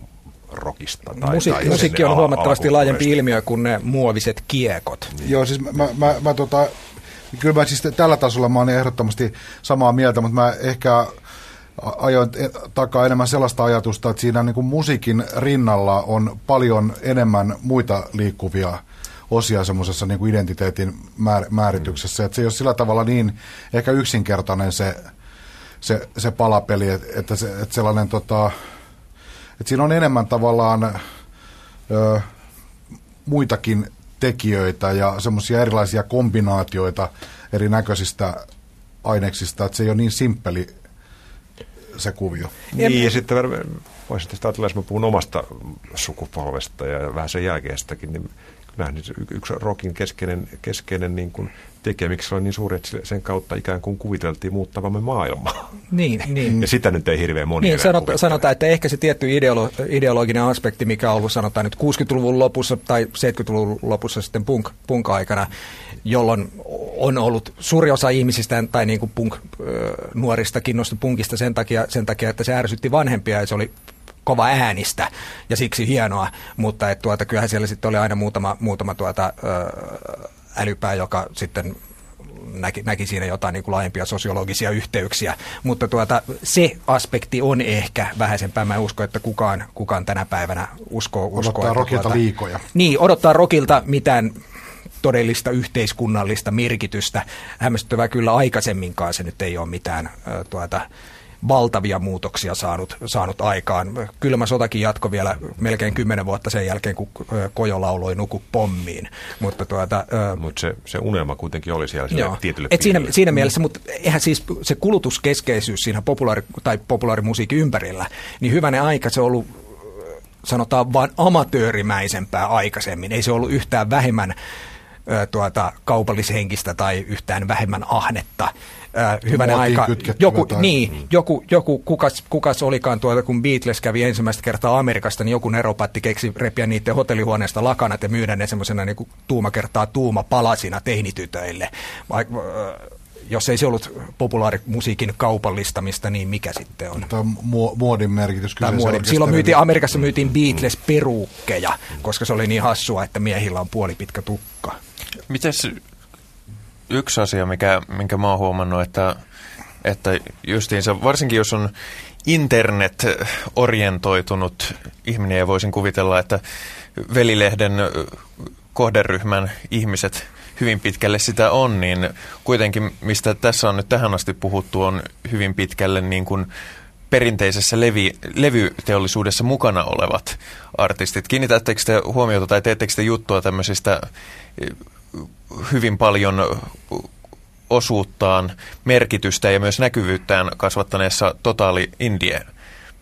rockista. Tai, Musi- tai musiikki on huomattavasti laajempi ilmiö kuin ne muoviset kiekot. Niin. Joo, siis mä, mä, mä, mä tota, kyllä mä siis tällä tasolla mä olen ehdottomasti samaa mieltä, mutta mä ehkä ajoin e- takaa enemmän sellaista ajatusta, että siinä niin kuin musiikin rinnalla on paljon enemmän muita liikkuvia osia semmoisessa niin kuin identiteetin määr, määrityksessä. Että se ei ole sillä tavalla niin ehkä yksinkertainen se, se, se palapeli, että, että, se, että sellainen tota, että siinä on enemmän tavallaan ö, muitakin tekijöitä ja semmoisia erilaisia kombinaatioita erinäköisistä aineksista, että se ei ole niin simppeli se kuvio. Niin, ja sitten voisin tästä ajatella, jos mä puhun omasta sukupolvesta ja vähän sen jälkeistäkin, niin kyllähän yksi rockin keskeinen, keskeinen niin kuin tekijä, miksi se oli niin suuri, että sen kautta ikään kuin kuviteltiin muuttavamme maailmaa. Niin, niin. Ja sitä nyt ei hirveän moni Niin, enää sanot, kuvittele. sanotaan, että ehkä se tietty ideolo- ideologinen aspekti, mikä on ollut sanotaan nyt 60-luvun lopussa tai 70-luvun lopussa sitten punk, punk-aikana, jolloin on ollut suuri osa ihmisistä tai niin kuin punk, nuorista kiinnostui punkista sen takia, sen takia, että se ärsytti vanhempia ja se oli kova äänistä ja siksi hienoa, mutta et tuota, kyllähän siellä sitten oli aina muutama, muutama tuota, ö, älypää, joka sitten näki, näki siinä jotain niin kuin laajempia sosiologisia yhteyksiä, mutta tuota, se aspekti on ehkä vähäisempää. Mä en usko, että kukaan, kukaan tänä päivänä uskoo. uskoo Odottaa että rokilta tuota, liikoja. Niin, odottaa rokilta mitään todellista yhteiskunnallista merkitystä. Hämmästyttävää kyllä aikaisemminkaan se nyt ei ole mitään tuota, valtavia muutoksia saanut, saanut aikaan. Kylmä sotakin jatko vielä melkein kymmenen vuotta sen jälkeen, kun Kojo lauloi Nuku pommiin. Mutta tuota, ö, Mutta se, se unelma kuitenkin oli siellä Joo. tietylle Et siinä, piirille. siinä mielessä, mutta eihän siis se kulutuskeskeisyys siinä populaari, tai populaarimusiikin ympärillä, niin hyvänen aika se on ollut sanotaan vain amatöörimäisempää aikaisemmin. Ei se ollut yhtään vähemmän ö, tuota, kaupallishenkistä tai yhtään vähemmän ahnetta. Ö, Muotiin aika, joku, tai- niin, joku, joku kukas, kukas olikaan tuota, kun Beatles kävi ensimmäistä kertaa Amerikasta, niin joku neropatti keksi repiä niiden hotellihuoneesta lakanat ja myydä ne semmoisena niin tuuma kertaa tuuma palasina teinitytöille. Vai, ö, jos ei se ollut populaarimusiikin kaupallistamista, niin mikä sitten on? Tämä muo- muodin merkitys kyseisen muodin. Silloin myytiin, Amerikassa myytiin Beatles-peruukkeja, koska se oli niin hassua, että miehillä on puolipitkä tukka. Mites yksi asia, mikä, minkä mä oon huomannut, että, että justiinsa, varsinkin jos on internet-orientoitunut ihminen, ja voisin kuvitella, että velilehden kohderyhmän ihmiset hyvin pitkälle sitä on, niin kuitenkin, mistä tässä on nyt tähän asti puhuttu, on hyvin pitkälle niin kuin perinteisessä levi, levyteollisuudessa mukana olevat artistit. Kiinnitättekö te huomiota tai teettekö te juttua tämmöisistä hyvin paljon osuuttaan, merkitystä ja myös näkyvyyttään kasvattaneessa totaali indie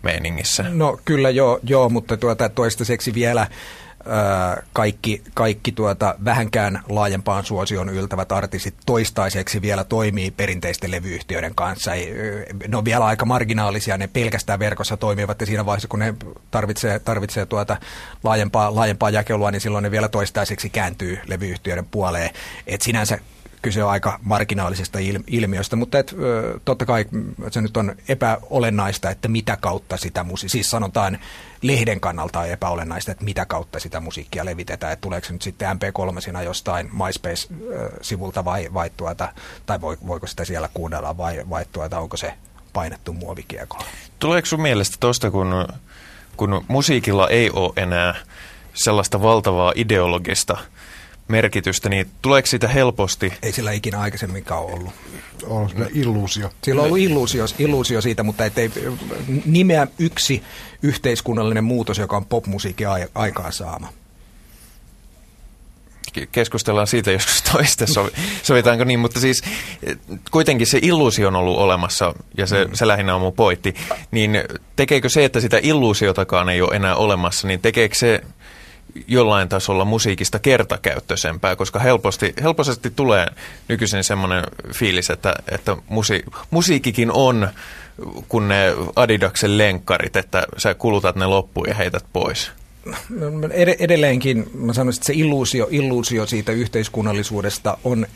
meiningissä? No kyllä joo, joo mutta tuota, toistaiseksi vielä kaikki, kaikki tuota, vähänkään laajempaan suosion yltävät artistit toistaiseksi vielä toimii perinteisten levyyhtiöiden kanssa. Ei, ne on vielä aika marginaalisia, ne pelkästään verkossa toimivat ja siinä vaiheessa, kun ne tarvitsee, tarvitsee tuota laajempaa, laajempaa jakelua, niin silloin ne vielä toistaiseksi kääntyy levyyhtiöiden puoleen. Et sinänsä kyse on aika marginaalisesta il- ilmiöstä, mutta et, totta kai se nyt on epäolennaista, että mitä kautta sitä musiikkia, siis sanotaan lehden kannalta on epäolennaista, että mitä kautta sitä musiikkia levitetään, että tuleeko se nyt sitten MP3 jostain MySpace-sivulta vai, vai tuota, tai voi, voiko sitä siellä kuunnella vai, vai tuota, onko se painettu muovikiekolla. Tuleeko sun mielestä tuosta, kun, kun musiikilla ei ole enää sellaista valtavaa ideologista merkitystä, niin tuleeko siitä helposti? Ei sillä ikinä aikaisemminkaan ollut. On illuusio. Sillä on ollut illuusio, illuusio siitä, mutta ettei nimeä yksi yhteiskunnallinen muutos, joka on popmusiikin aikaansaama keskustellaan siitä joskus toista, sovitaanko niin, mutta siis kuitenkin se illuusio on ollut olemassa, ja se, se lähinnä on mun pointti, niin tekeekö se, että sitä illuusiotakaan ei ole enää olemassa, niin tekeekö se jollain tasolla musiikista kertakäyttöisempää, koska helposti, helposti tulee nykyisin semmoinen fiilis, että, että musi, musiikkikin on kun ne Adidaksen lenkkarit, että sä kulutat ne loppuun ja heität pois. Edelleenkin mä sanoisin, että se illuusio, illuusio siitä yhteiskunnallisuudesta on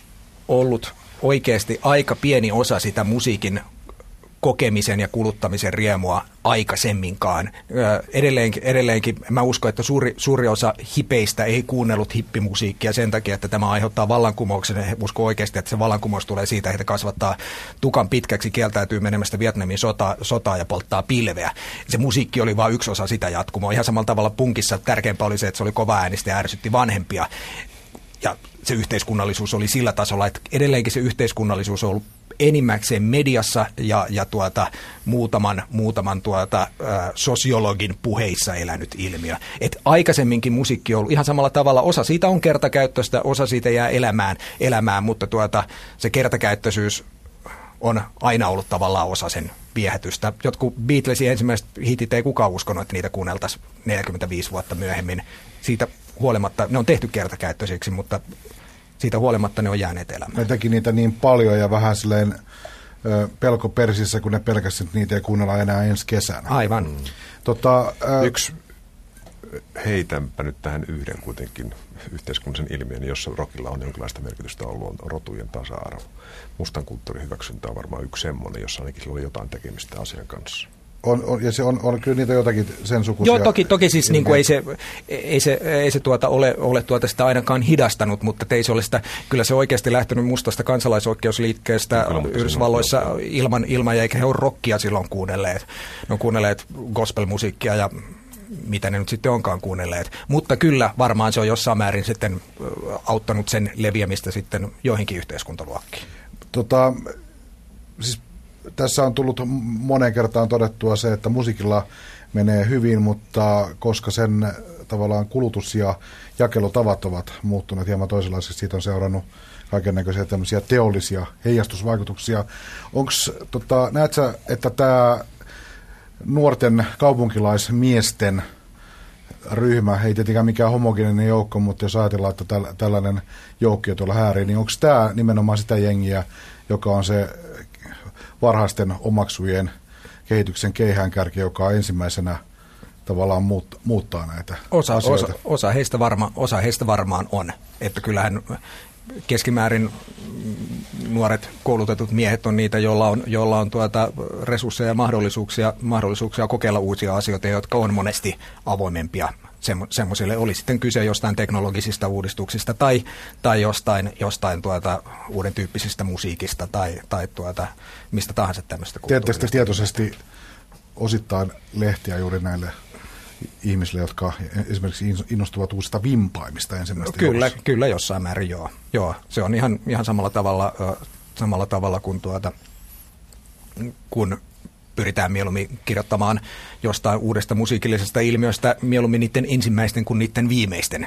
ollut oikeasti aika pieni osa sitä musiikin kokemisen ja kuluttamisen riemua aikaisemminkaan. Edelleenkin, edelleenkin mä uskon, että suuri, suuri osa hipeistä ei kuunnellut hippimusiikkia sen takia, että tämä aiheuttaa vallankumouksen. He usko oikeasti, että se vallankumous tulee siitä, että kasvattaa tukan pitkäksi, kieltäytyy menemästä Vietnamin sota, sotaa ja polttaa pilveä. Se musiikki oli vain yksi osa sitä jatkumoa. Ihan samalla tavalla punkissa tärkeämpää oli se, että se oli kova äänistä ja ärsytti vanhempia ja se yhteiskunnallisuus oli sillä tasolla, että edelleenkin se yhteiskunnallisuus on ollut enimmäkseen mediassa ja, ja tuota, muutaman, muutaman tuota, ä, sosiologin puheissa elänyt ilmiö. Et aikaisemminkin musiikki on ollut ihan samalla tavalla, osa siitä on kertakäyttöistä, osa siitä jää elämään, elämään mutta tuota, se kertakäyttöisyys on aina ollut tavallaan osa sen viehätystä. Jotkut Beatlesin ensimmäiset hitit ei kukaan uskonut, että niitä kuunneltaisiin 45 vuotta myöhemmin. Siitä huolimatta, ne on tehty kertakäyttöisiksi, mutta siitä huolimatta ne on jääneet elämään. Ne teki niitä niin paljon ja vähän silleen pelko persissä, kun ne pelkästään että niitä ei kuunnella enää ensi kesänä. Aivan. Mm. Tota, ö, Yksi heitänpä nyt tähän yhden kuitenkin yhteiskunnallisen ilmiön, jossa rockilla on jonkinlaista merkitystä ollut, on rotujen tasa-arvo. Mustan kulttuurin hyväksyntä on varmaan yksi semmoinen, jossa ainakin oli jotain tekemistä asian kanssa. On, on, ja se on, on kyllä niitä jotakin sen sukuisia. Joo, toki, toki siis niin kuin ei se, ei se, ei se tuota ole, ole tuota sitä ainakaan hidastanut, mutta ei se ole sitä, kyllä se oikeasti lähtenyt mustasta kansalaisoikeusliikkeestä kyllä, Yhdysvalloissa ilman, ilman, ja eikä he ole rockia silloin kuunnelleet. Ne on kuunnelleet gospelmusiikkia ja mitä ne nyt sitten onkaan kuunnelleet. Mutta kyllä varmaan se on jossain määrin sitten auttanut sen leviämistä sitten joihinkin yhteiskuntaluokkiin. Tota, siis tässä on tullut moneen kertaan todettua se, että musiikilla menee hyvin, mutta koska sen tavallaan kulutus ja jakelutavat ovat muuttuneet hieman toisenlaisiksi, siitä on seurannut kaiken näköisiä tämmöisiä teollisia heijastusvaikutuksia. Onks, tota, näet sä, että tämä nuorten kaupunkilaismiesten ryhmä, ei tietenkään mikään homogeninen joukko, mutta jos ajatellaan, että tällainen joukko tuolla häärii, niin onko tämä nimenomaan sitä jengiä, joka on se varhaisten omaksujen kehityksen keihäänkärki, joka ensimmäisenä tavallaan muut, muuttaa näitä osa, asioita. Osa, osa, heistä varma, osa heistä varmaan on. Että kyllähän keskimäärin nuoret koulutetut miehet on niitä, joilla on, joilla on tuota resursseja ja mahdollisuuksia, mahdollisuuksia kokeilla uusia asioita, jotka on monesti avoimempia semmoisille. Oli sitten kyse jostain teknologisista uudistuksista tai, tai jostain, jostain tuota, uuden tyyppisistä musiikista tai, tai tuota, mistä tahansa tämmöistä Teettekö tietoisesti osittain lehtiä juuri näille ihmisille, jotka esimerkiksi innostuvat uusista vimpaimista ensimmäistä Kyllä, kyllä jossain määrin joo. joo. Se on ihan, ihan samalla tavalla, samalla tavalla kuin tuota, kun pyritään mieluummin kirjoittamaan jostain uudesta musiikillisesta ilmiöstä mieluummin niiden ensimmäisten kuin niiden viimeisten,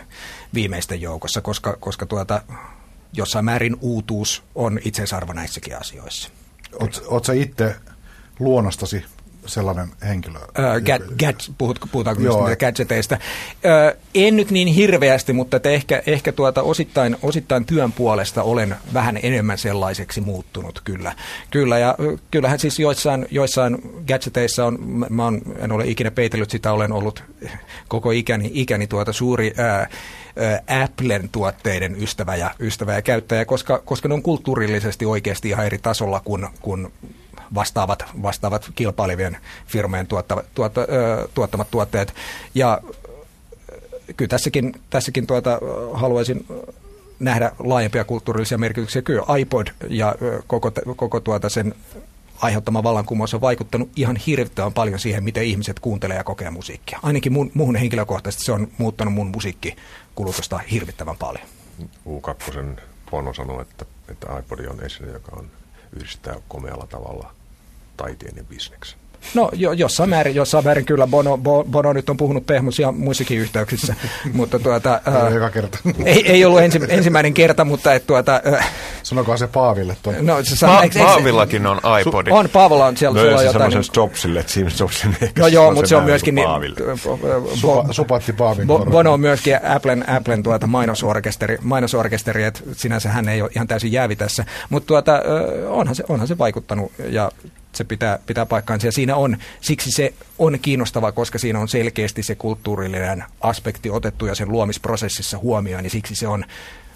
viimeisten joukossa, koska, koska tuota, jossain määrin uutuus on itseisarvo näissäkin asioissa. Oletko itse luonnostasi sellainen henkilö? Äh, gad, gad, puhut, puhutaanko Joo, niistä gadgeteista? Äh, en nyt niin hirveästi, mutta että ehkä, ehkä tuota osittain, osittain työn puolesta olen vähän enemmän sellaiseksi muuttunut kyllä. Kyllä, ja kyllähän siis joissain, joissain gadgeteissa on, mä on, en ole ikinä peitellyt sitä, olen ollut koko ikäni, ikäni tuota suuri ää, Applen tuotteiden ystävä ja, ystävä ja käyttäjä, koska, koska ne on kulttuurillisesti oikeasti ihan eri tasolla kuin, kuin vastaavat, vastaavat kilpailevien firmojen tuottavat, tuotta, tuottamat tuotteet. Ja kyllä tässäkin, tässäkin tuota, haluaisin nähdä laajempia kulttuurillisia merkityksiä. Kyllä iPod ja koko, koko tuota sen aiheuttama vallankumous on vaikuttanut ihan hirvittävän paljon siihen, miten ihmiset kuuntelee ja kokee musiikkia. Ainakin mun, muuhun henkilökohtaisesti se on muuttanut mun musiikkikulutusta hirvittävän paljon. U2 Bono sanoi, että, että iPod on esine, joka on yhdistää komealla tavalla taiteen ja bisneksen. No jo, jossain, määrin, jossain määrin kyllä Bono, Bono nyt on puhunut pehmusia muissakin yhteyksissä, mutta tuota, ää, Eka kerta. Ei, ei ollut ensi, ensimmäinen kerta, mutta et, tuota, ää, Sanokaa se Paaville tuon. No, se pa- eikö, Paavillakin on iPodi. On, Paavolla on siellä. Siellä on jotain. Niin, Jobsille, että Steve Jobsin No joo, mutta se on myöskin... Niin, Supa, supatti Paavin bo, Bono on myöskin Applen, Applen tuota mainosorkesteri, mainosorkesteri, että sinänsä hän ei ole ihan täysin jäävi tässä, mutta tuota, onhan, se, onhan se vaikuttanut ja se pitää, pitää paikkaansa. Ja siinä on, siksi se on kiinnostava, koska siinä on selkeästi se kulttuurillinen aspekti otettu ja sen luomisprosessissa huomioon, niin siksi se on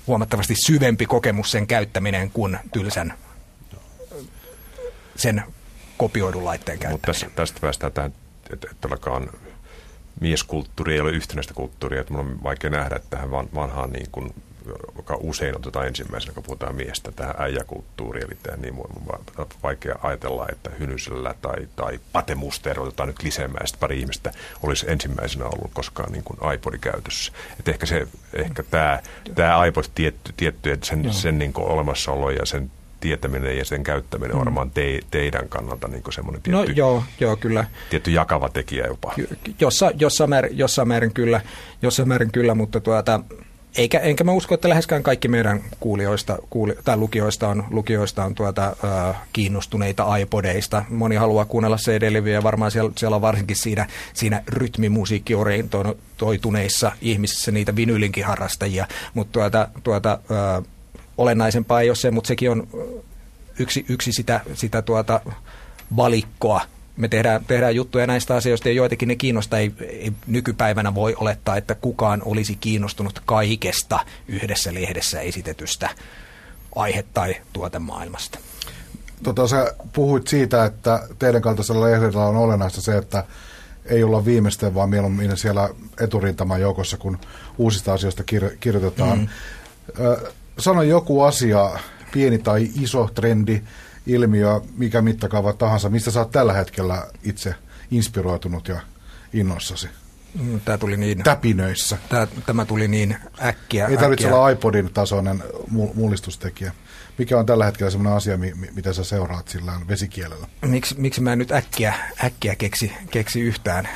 huomattavasti syvempi kokemus sen käyttäminen kuin tylsän sen kopioidun laitteen käyttäminen. Mutta tästä, tästä päästään tähän, että, että mieskulttuuri ei ole yhtenäistä kulttuuria, että on vaikea nähdä että tähän vanhaan niin kuin joka usein otetaan ensimmäisenä, kun puhutaan miestä, tähän äijäkulttuuriin, eli tämä niin vaikea ajatella, että Hynysellä tai, tai Pate Muster, otetaan nyt lisemäistä pari ihmistä, olisi ensimmäisenä ollut koskaan niin kuin iPodin käytössä. Et ehkä, se, ehkä tämä, tämä iPod tietty, tietty että sen, sen niin kuin olemassaolo ja sen tietäminen ja sen käyttäminen on mm. varmaan te, teidän kannalta niin semmoinen no tietty, no, joo, joo, kyllä. tietty jakava tekijä jopa. Jossa, jossain, määrin, jossain määrin kyllä, jossain määrin kyllä mutta tuota, eikä, enkä mä usko, että läheskään kaikki meidän kuulijoista, kuuli, tai lukijoista on, lukijoista on tuota, äh, kiinnostuneita iPodeista. Moni haluaa kuunnella CD-levyjä ja varmaan siellä, siellä on varsinkin siinä, siinä rytmimusiikkiorientoituneissa ihmisissä niitä vinylinkin harrastajia. Mutta tuota, tuota, olennaisempaa ei ole se, mutta sekin on yksi, yksi sitä, sitä tuota valikkoa, me tehdään, tehdään juttuja näistä asioista ja joitakin ne kiinnostaa. Ei, ei nykypäivänä voi olettaa, että kukaan olisi kiinnostunut kaikesta yhdessä lehdessä esitetystä aihe- tai tuotemaailmasta. Tota, sä puhuit siitä, että teidän kaltaisella lehdellä on olennaista se, että ei olla viimeisten, vaan mieluummin siellä eturintaman joukossa, kun uusista asioista kir- kirjoitetaan. Mm. sano joku asia, pieni tai iso trendi, ilmiö, mikä mittakaava tahansa, mistä sä oot tällä hetkellä itse inspiroitunut ja innoissasi? Mm, tämä tuli niin... Täpinöissä. Tämä, tämä tuli niin äkkiä. Ei tarvitse olla iPodin tasoinen mullistustekijä. Mikä on tällä hetkellä sellainen asia, mitä sä seuraat sillä vesikielellä? Miksi, miksi mä nyt äkkiä, äkkiä keksi, keksi yhtään,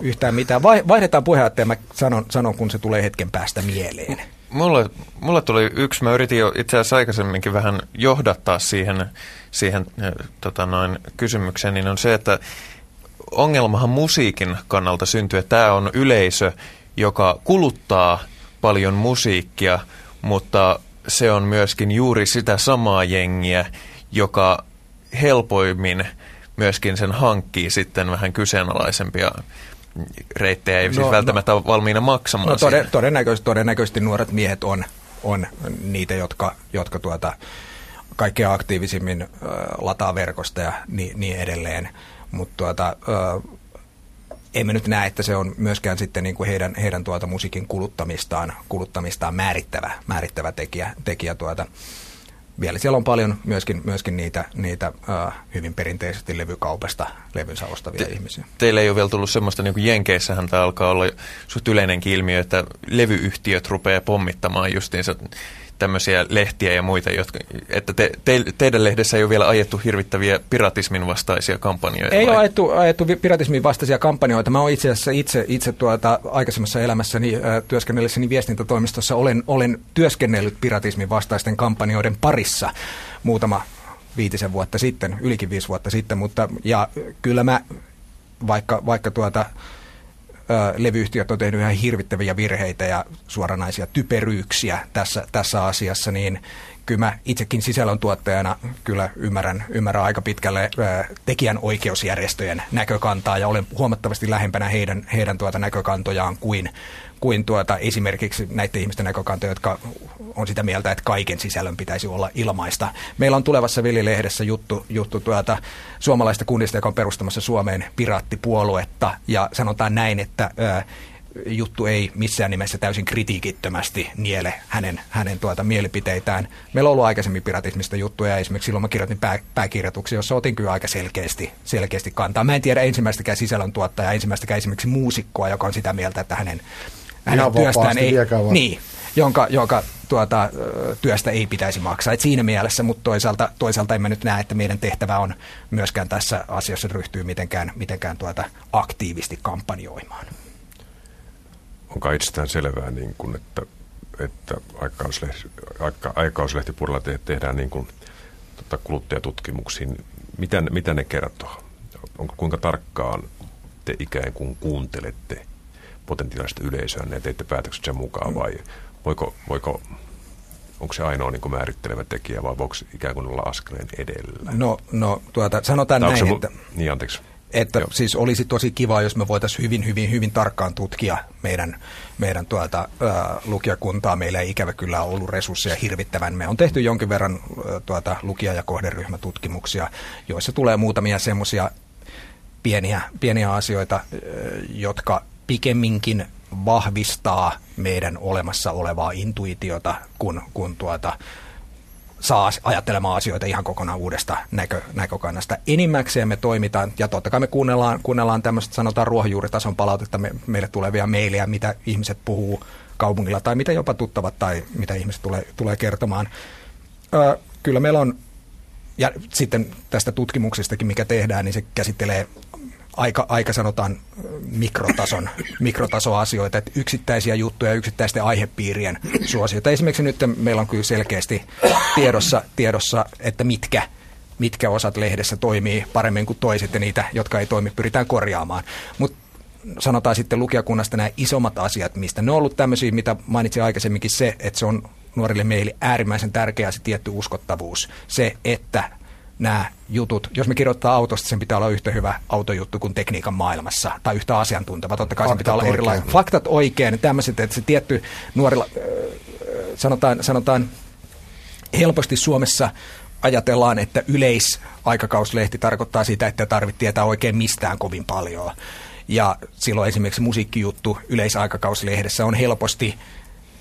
yhtään mitään? Vaihdetaan puheenjohtaja, mä sanon, sanon, kun se tulee hetken päästä mieleen. Mulle, mulle tuli yksi, mä yritin jo itse asiassa aikaisemminkin vähän johdattaa siihen, siihen tota noin, kysymykseen, niin on se, että ongelmahan musiikin kannalta syntyy, että tämä on yleisö, joka kuluttaa paljon musiikkia, mutta se on myöskin juuri sitä samaa jengiä, joka helpoimmin myöskin sen hankkii sitten vähän kyseenalaisempia reittejä ei no, siis välttämättä no, ole valmiina maksamaan. No toden, todennäköisesti, todennäköisesti nuoret miehet on, on niitä, jotka, jotka tuota, kaikkein aktiivisimmin ö, lataa verkosta ja niin, niin edelleen. Mutta tuota, emme nyt näe, että se on myöskään sitten niin kuin heidän, heidän tuota musiikin kuluttamistaan, kuluttamistaan määrittävä, määrittävä tekijä, tekijä tuota, vielä siellä on paljon myöskin, myöskin niitä, niitä uh, hyvin perinteisesti levykaupasta levynsä ostavia Te, ihmisiä. Teille ei ole vielä tullut semmoista, niin kuin Jenkeissähän tämä alkaa olla suht yleinenkin ilmiö, että levyyhtiöt rupeaa pommittamaan justiinsa tämmöisiä lehtiä ja muita, jotka, että te, te, teidän lehdessä ei ole vielä ajettu hirvittäviä piratismin vastaisia kampanjoita? Ei vai? ole ajettu, ajettu piratismin vastaisia kampanjoita. Mä oon itse asiassa itse, itse tuota, aikaisemmassa elämässäni äh, työskennellessäni viestintätoimistossa olen, olen työskennellyt piratismin vastaisten kampanjoiden parissa muutama viitisen vuotta sitten, ylikin viisi vuotta sitten, mutta ja kyllä mä, vaikka, vaikka tuota, levyyhtiöt on tehnyt ihan hirvittäviä virheitä ja suoranaisia typeryyksiä tässä, tässä asiassa, niin kyllä mä itsekin sisällöntuottajana kyllä ymmärrän, ymmärrän aika pitkälle ää, tekijän oikeusjärjestöjen näkökantaa ja olen huomattavasti lähempänä heidän, heidän tuota näkökantojaan kuin, kuin tuota, esimerkiksi näiden ihmisten näkökantoja, jotka on sitä mieltä, että kaiken sisällön pitäisi olla ilmaista. Meillä on tulevassa Vili-lehdessä juttu, juttu tuota, suomalaista kunnista, joka on perustamassa Suomeen piraattipuoluetta, ja sanotaan näin, että ää, juttu ei missään nimessä täysin kritiikittömästi niele hänen, hänen tuota mielipiteitään. Meillä on ollut aikaisemmin piratismista juttuja, esimerkiksi silloin mä kirjoitin pää, pääkirjoituksia, jossa otin kyllä aika selkeästi, selkeästi kantaa. Mä en tiedä ensimmäistäkään sisällöntuottajaa, ensimmäistäkään esimerkiksi muusikkoa, joka on sitä mieltä, että hänen, hänen työstään ei... Niin, jonka, jonka tuota, työstä ei pitäisi maksaa. Et siinä mielessä, mutta toisaalta, toisaalta emme nyt näe, että meidän tehtävä on myöskään tässä asiassa ryhtyä mitenkään, mitenkään tuota aktiivisesti kampanjoimaan. Onko itsestään selvää, niin kuin, että, että aikauslehti, aika, aikauslehtipuolella te, tehdään niin kuin, tota, kuluttajatutkimuksiin? Mitä, mitä ne kertoo? Onko kuinka tarkkaan te ikään kuin kuuntelette potentiaalista yleisöä ja teette päätökset sen mukaan vai voiko, voiko onko se ainoa niin määrittelevä tekijä vai voiko ikään kuin olla askeleen edellä? No, no tuota, sanotaan tai näin, se, että... Niin, anteeksi. Että Joo. siis olisi tosi kiva, jos me voitaisiin hyvin, hyvin, hyvin tarkkaan tutkia meidän, meidän tuota, ää, lukijakuntaa. Meillä ei ikävä kyllä ollut resursseja hirvittävän. Me on tehty jonkin verran ää, tuota, lukija- ja kohderyhmätutkimuksia, joissa tulee muutamia semmoisia pieniä, pieniä asioita, ää, jotka pikemminkin vahvistaa meidän olemassa olevaa intuitiota, kun, kun tuota, saa ajattelemaan asioita ihan kokonaan uudesta näkö, näkökannasta. Enimmäkseen me toimitaan, ja totta kai me kuunnellaan, kuunnellaan tämmöistä, sanotaan ruohonjuuritason palautetta me, meille tulevia meilejä, mitä ihmiset puhuu kaupungilla, tai mitä jopa tuttavat, tai mitä ihmiset tulee, tulee kertomaan. Ö, kyllä meillä on, ja sitten tästä tutkimuksestakin, mikä tehdään, niin se käsittelee aika, aika sanotaan mikrotason, mikrotasoasioita, että yksittäisiä juttuja, yksittäisten aihepiirien suosioita. Esimerkiksi nyt meillä on kyllä selkeästi tiedossa, tiedossa että mitkä, mitkä osat lehdessä toimii paremmin kuin toiset ja niitä, jotka ei toimi, pyritään korjaamaan. Mutta sanotaan sitten lukijakunnasta nämä isommat asiat, mistä ne on ollut tämmöisiä, mitä mainitsin aikaisemminkin se, että se on nuorille meille äärimmäisen tärkeä se tietty uskottavuus. Se, että nämä jutut, jos me kirjoittaa autosta, sen pitää olla yhtä hyvä autojuttu kuin tekniikan maailmassa, tai yhtä asiantunteva. Totta kai Faktat sen pitää olla erilainen. Faktat oikein, tämmöiset, että se tietty nuorilla, sanotaan, sanotaan helposti Suomessa ajatellaan, että yleisaikakauslehti tarkoittaa sitä, että tarvitsee tietää oikein mistään kovin paljon. Ja silloin esimerkiksi musiikkijuttu yleisaikakauslehdessä on helposti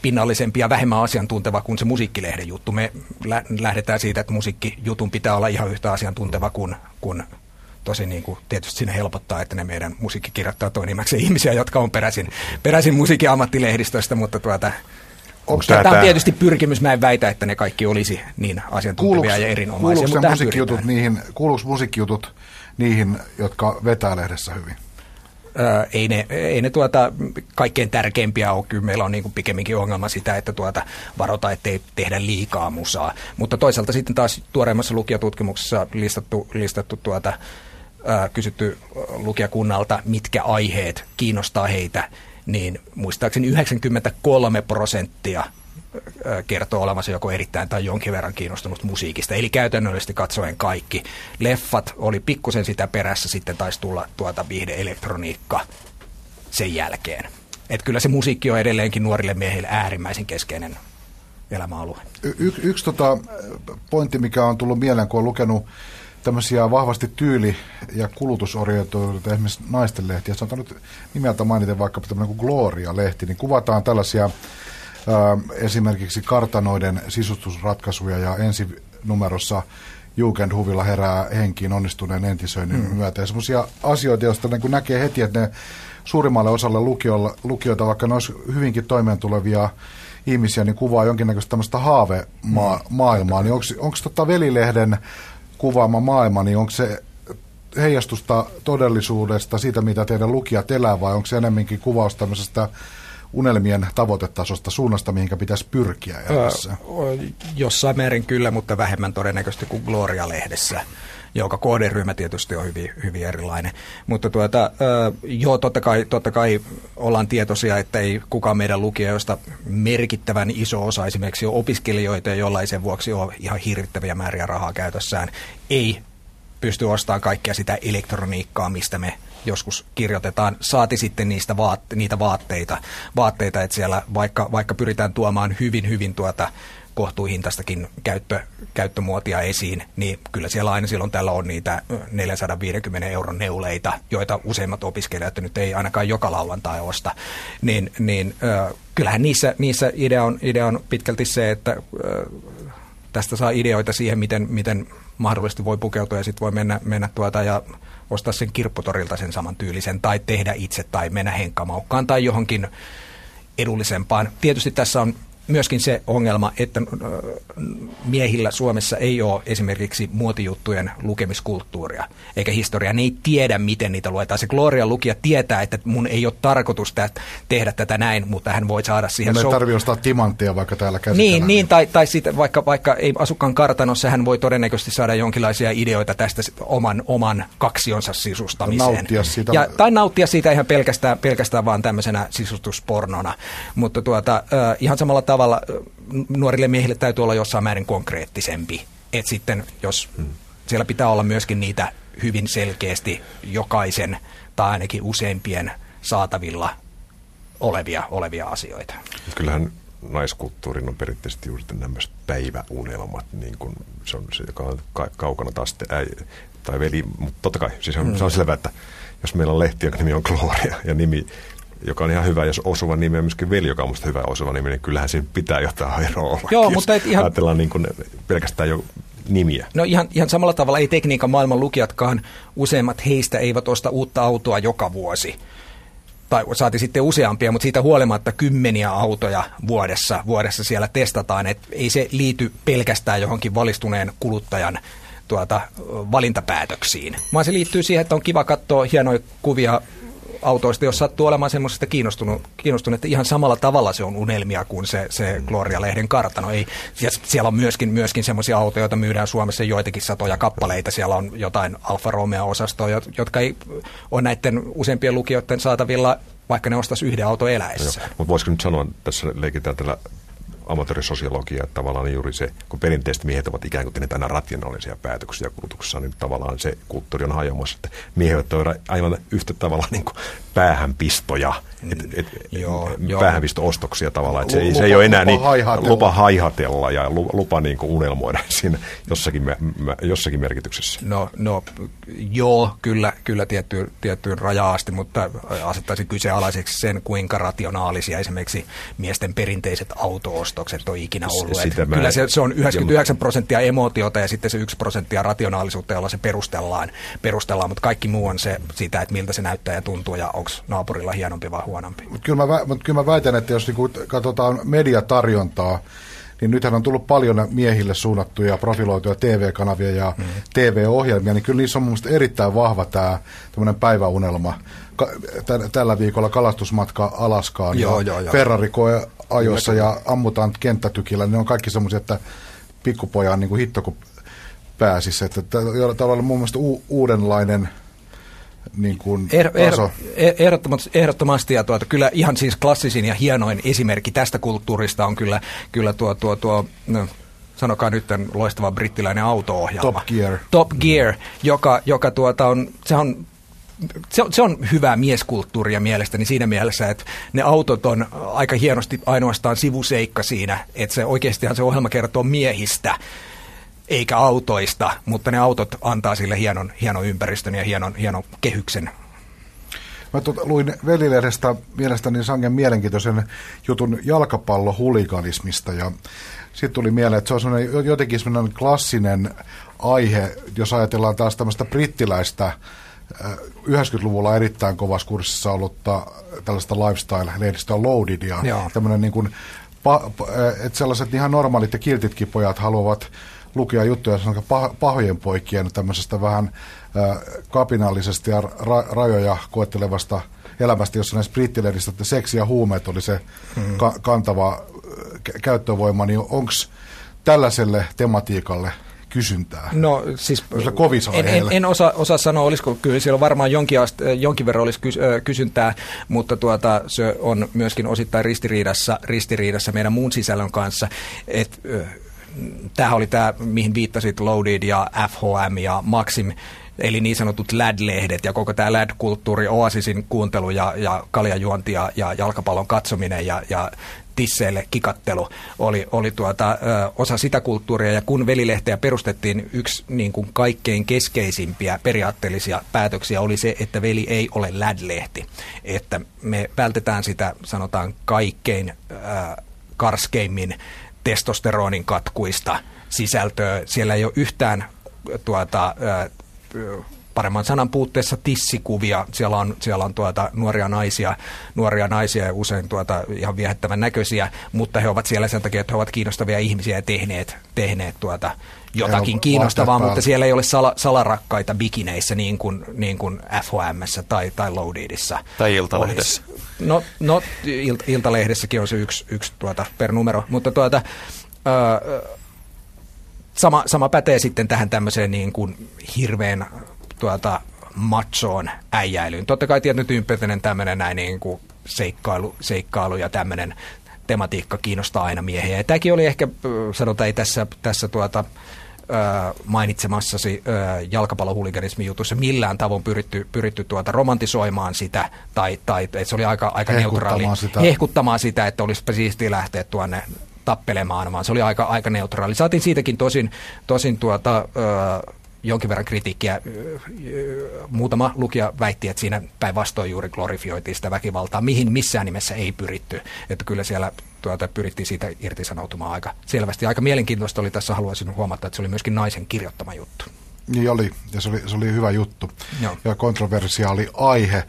pinnallisempi ja vähemmän asiantunteva kuin se musiikkilehden juttu. Me lähdetään siitä, että musiikkijutun pitää olla ihan yhtä asiantunteva kuin, kuin tosi niin kuin, tietysti sinne helpottaa, että ne meidän musiikkikirjoittajat on enimmäkseen ihmisiä, jotka on peräisin, peräisin musiikin ammattilehdistöstä, mutta tuota, Onko tämä, tämä on tietysti pyrkimys, mä en väitä, että ne kaikki olisi niin asiantuntevia kuuluuks, ja erinomaisia. Kuuluuko musiikkijutut niihin, kuuluuko musiikkijutut niihin, jotka vetää lehdessä hyvin? Ei ne, ei ne tuota, kaikkein tärkeimpiä ole. Kyllä meillä on niin kuin pikemminkin ongelma sitä, että tuota, varota, ettei tehdä liikaa musaa. Mutta toisaalta sitten taas tuoreimmassa lukijatutkimuksessa listattu, listattu tuota, kysytty lukijakunnalta, mitkä aiheet kiinnostaa heitä, niin muistaakseni 93 prosenttia kertoo olevansa joko erittäin tai jonkin verran kiinnostunut musiikista. Eli käytännöllisesti katsoen kaikki. Leffat oli pikkusen sitä perässä, sitten taisi tulla tuota viihde-elektroniikka sen jälkeen. Et kyllä se musiikki on edelleenkin nuorille miehille äärimmäisen keskeinen elämäalue. Y- yksi tota pointti, mikä on tullut mieleen, kun on lukenut tämmöisiä vahvasti tyyli- ja kulutusorientoituneita esimerkiksi naisten lehtiä. Sanotaan nyt nimeltä mainiten vaikka tämmöinen kuin Gloria-lehti, niin kuvataan tällaisia esimerkiksi kartanoiden sisustusratkaisuja ja ensi numerossa Jugendhuvilla herää henkiin onnistuneen entisöinnin mm. myötä. Ja semmoisia asioita, joista niin näkee heti, että ne suurimmalle osalle lukiolla, lukijoita, vaikka ne olisi hyvinkin toimeentulevia ihmisiä, niin kuvaa jonkinnäköistä tämmöistä haavemaailmaa. Mm. Niin onko tota Velilehden kuvaama maailma, niin onko se heijastusta todellisuudesta, siitä mitä teidän lukijat elää, vai onko se enemmänkin kuvaus tämmöisestä unelmien tavoitetasosta suunnasta, mihinkä pitäisi pyrkiä elämässä? Jossain määrin kyllä, mutta vähemmän todennäköisesti kuin Gloria-lehdessä jonka kohderyhmä tietysti on hyvin, hyvin erilainen. Mutta tuota, joo, totta kai, totta kai ollaan tietoisia, että ei kukaan meidän lukijoista merkittävän iso osa esimerkiksi opiskelijoita, joilla ei sen vuoksi ole ihan hirvittäviä määriä rahaa käytössään, ei pysty ostamaan kaikkea sitä elektroniikkaa, mistä me joskus kirjoitetaan, saati sitten niistä vaatte, niitä vaatteita, vaatteita, että siellä vaikka, vaikka pyritään tuomaan hyvin, hyvin tuota kohtuuhintaistakin käyttö, käyttömuotia esiin, niin kyllä siellä aina silloin tällä on niitä 450 euron neuleita, joita useimmat opiskelijat nyt ei ainakaan joka lauantai osta. Niin, niin äh, kyllähän niissä, niissä idea, on, idea on pitkälti se, että äh, tästä saa ideoita siihen, miten, miten mahdollisesti voi pukeutua ja sitten voi mennä, mennä tuota ja ostaa sen kirpputorilta sen saman tyylisen tai tehdä itse tai mennä henkkamaukkaan tai johonkin edullisempaan. Tietysti tässä on myöskin se ongelma, että miehillä Suomessa ei ole esimerkiksi muotijuttujen lukemiskulttuuria eikä historiaa. Ne ei tiedä, miten niitä luetaan. Se Gloria lukija tietää, että mun ei ole tarkoitus tehdä tätä näin, mutta hän voi saada siihen... Me ei tarvitse ostaa timanttia vaikka täällä käsitellään. Niin, niin tai, tai sitten vaikka, vaikka ei asukaan kartanossa, hän voi todennäköisesti saada jonkinlaisia ideoita tästä oman, oman kaksionsa sisustamiseen. Nauttia siitä. Ja, tai nauttia siitä ihan pelkästään, pelkästään vaan tämmöisenä sisustuspornona. Mutta tuota, äh, ihan samalla tavalla nuorille miehille täytyy olla jossain määrin konkreettisempi. Että sitten, jos hmm. siellä pitää olla myöskin niitä hyvin selkeästi jokaisen tai ainakin useimpien saatavilla olevia, olevia asioita. Kyllähän naiskulttuurin on perinteisesti juuri nämä päiväunelmat, niin kuin se on se, joka on kaukana taas äi, tai veli, mutta totta kai, siis on, mm. se on selvää, että jos meillä on lehti, jonka nimi on Gloria ja nimi joka on ihan hyvä, jos osuva nimi on myöskin veli, joka on musta hyvä osuva nimi, niin kyllähän siinä pitää jotain eroa olla. Joo, mutta et ihan... Ajatellaan niin kuin pelkästään jo nimiä. No ihan, ihan samalla tavalla ei tekniikan maailman lukijatkaan, useimmat heistä eivät osta uutta autoa joka vuosi. Tai saati sitten useampia, mutta siitä huolimatta kymmeniä autoja vuodessa, vuodessa siellä testataan. Et ei se liity pelkästään johonkin valistuneen kuluttajan tuota, valintapäätöksiin, vaan se liittyy siihen, että on kiva katsoa hienoja kuvia autoista, jos sattuu olemaan semmoisesta kiinnostunut, kiinnostunut, että ihan samalla tavalla se on unelmia kuin se, se Gloria-lehden kartano. Ei, siellä on myöskin, myöskin semmoisia autoja, joita myydään Suomessa joitakin satoja kappaleita. Siellä on jotain Alfa Romeo-osastoja, jotka ei ole näiden useampien lukijoiden saatavilla vaikka ne ostaisi yhden auton eläessä. Mutta voisiko nyt sanoa, tässä leikitään tällä amatöörisosiologia, että tavallaan juuri se, kun perinteisesti miehet ovat ikään kuin tehneet aina rationaalisia päätöksiä kulutuksessa, niin tavallaan se kulttuuri on hajoamassa, että miehet ovat aivan yhtä tavalla niin kuin päähänpistoja, et, et, joo, päähänpisto-ostoksia tavallaan, että se, lupa, se ei ole enää lupa niin, haihatella. lupa haihatella ja lupa niin kuin unelmoida siinä jossakin, jossakin merkityksessä. No, no joo, kyllä, kyllä tiettyyn, tiettyyn rajaan asti, mutta asettaisin kyseenalaiseksi sen, kuinka rationaalisia esimerkiksi miesten perinteiset auto-ostokset on ikinä ollut. Sitä mä, kyllä se, se on 99 prosenttia emootiota ja sitten se 1 prosenttia rationaalisuutta, jolla se perustellaan, perustellaan, mutta kaikki muu on se sitä, että miltä se näyttää ja tuntuu ja onko naapurilla hienompi vai huonompi. Kyllä mä, mutta kyllä mä väitän, että jos niinku katsotaan mediatarjontaa, niin nythän on tullut paljon miehille suunnattuja profiloituja TV-kanavia ja mm. TV-ohjelmia, niin kyllä niissä on mun erittäin vahva tämä päiväunelma. Ka- tällä viikolla kalastusmatka Alaskaan joo, ja joo, joo. Ferrari koe ajossa ja ammutaan kenttätykillä, niin ne on kaikki semmoisia, että pikkupojan niin kuin hitto kun pääsisi. Että tavallaan mun mielestä u- uudenlainen – niin kuin er, er, ehdottomasti, ehdottomasti ja tuota, kyllä ihan siis klassisin ja hienoin esimerkki tästä kulttuurista on kyllä, kyllä tuo, tuo, tuo no, sanokaa nyt loistava brittiläinen auto-ohjelma. Top Gear. Top Gear, joka, joka tuota on, se on se on, se on hyvää mieskulttuuria mielestäni siinä mielessä, että ne autot on aika hienosti ainoastaan sivuseikka siinä, että se oikeastihan se ohjelma kertoo miehistä eikä autoista, mutta ne autot antaa sille hienon, hienon ympäristön ja hienon, hienon kehyksen. Mä tuota, luin velilehdestä mielestäni sangen mielenkiintoisen jutun jalkapallohuliganismista ja sitten tuli mieleen, että se on jotenkin sellainen klassinen aihe, jos ajatellaan taas tämmöistä brittiläistä 90-luvulla äh, erittäin kovassa kurssissa ollutta tällaista lifestyle-lehdistöä Loaded ja Joo. tämmöinen niin kuin, äh, että sellaiset ihan normaalit ja kiltitkin pojat haluavat lukea juttuja pahojen poikien tämmöisestä vähän kapinallisesta ja ra- rajoja koettelevasta elämästä, jossa näissä brittilehdistä, että seksi ja huumeet oli se hmm. ka- kantava käyttövoima, niin onko tällaiselle tematiikalle kysyntää? No siis en, en, en osaa, osaa sanoa, olisiko kyllä siellä varmaan jonkin, ast, jonkin verran olisi kysyntää, mutta tuota, se on myöskin osittain ristiriidassa, ristiriidassa meidän muun sisällön kanssa. Et, tämä oli tämä, mihin viittasit, Loaded ja FHM ja Maxim, eli niin sanotut LAD-lehdet ja koko tämä LAD-kulttuuri, Oasisin kuuntelu ja, ja kaljajuonti ja, ja jalkapallon katsominen ja, ja tisseille kikattelu oli, oli tuota, ö, osa sitä kulttuuria. Ja kun velilehteä perustettiin, yksi niin kuin kaikkein keskeisimpiä periaatteellisia päätöksiä oli se, että veli ei ole LAD-lehti. Että me vältetään sitä, sanotaan, kaikkein ö, karskeimmin testosteronin katkuista sisältöä. Siellä ei ole yhtään tuota, paremman sanan puutteessa tissikuvia. Siellä on, siellä on tuota, nuoria, naisia, nuoria naisia ja usein tuota, ihan viehättävän näköisiä, mutta he ovat siellä sen takia, että he ovat kiinnostavia ihmisiä ja tehneet, tehneet tuota, jotakin kiinnostavaa, mutta siellä ei ole sala, salarakkaita bikineissä niin kuin, niin kuin FHMssä tai, tai Loadedissa. Tai Iltalehdessä. No, no il, Iltalehdessäkin on se yksi, yksi tuota, per numero, mutta tuota, öö, sama, sama pätee sitten tähän tämmöiseen niin kuin hirveän tuota, machoon äijäilyyn. Totta kai tietyn tyyppinen tämmöinen näin niin kuin seikkailu, seikkailu ja tämmöinen tematiikka kiinnostaa aina miehiä. Ja tämäkin oli ehkä, sanotaan ei tässä, tässä tuota, mainitsemassasi jalkapallohuliganismin jutussa millään tavoin pyritty, pyritty tuota romantisoimaan sitä, tai, tai että se oli aika, aika neutraali, sitä. hehkuttamaan sitä, että olisi siistiä lähteä tuonne tappelemaan, vaan se oli aika, aika neutraali. Saatiin siitäkin tosin, tosin tuota, ö, jonkin verran kritiikkiä. Muutama lukija väitti, että siinä päinvastoin juuri glorifioitiin sitä väkivaltaa, mihin missään nimessä ei pyritty. Että kyllä siellä tuota, pyrittiin siitä irtisanoutumaan aika selvästi. Aika mielenkiintoista oli tässä, haluaisin huomata, että se oli myöskin naisen kirjoittama juttu. Niin oli, ja se oli, se oli hyvä juttu Joo. ja kontroversiaali aihe.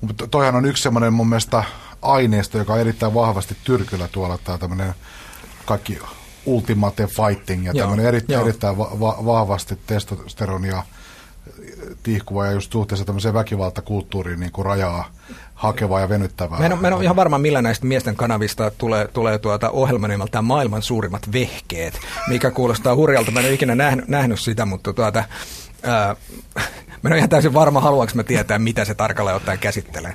Mutta toihan on yksi semmoinen mun mielestä aineisto, joka on erittäin vahvasti tyrkyllä tuolla, tämä tämmöinen kaikki ultimate fighting ja tämmöinen eri, erittäin va- va- vahvasti testosteronia tihkuva ja just suhteessa tämmöiseen väkivaltakulttuuriin niin kuin rajaa hakevaa ja venyttävää. Mä en, mä en ole ihan varma, millä näistä miesten kanavista tulee, tulee tuota ohjelma nimeltään Maailman suurimmat vehkeet, mikä kuulostaa hurjalta. Mä en ole ikinä nähnyt, nähnyt sitä, mutta tuota, ää, mä en ole ihan täysin varma, haluanko mä tietää, mitä se tarkalleen ottaen käsittelee.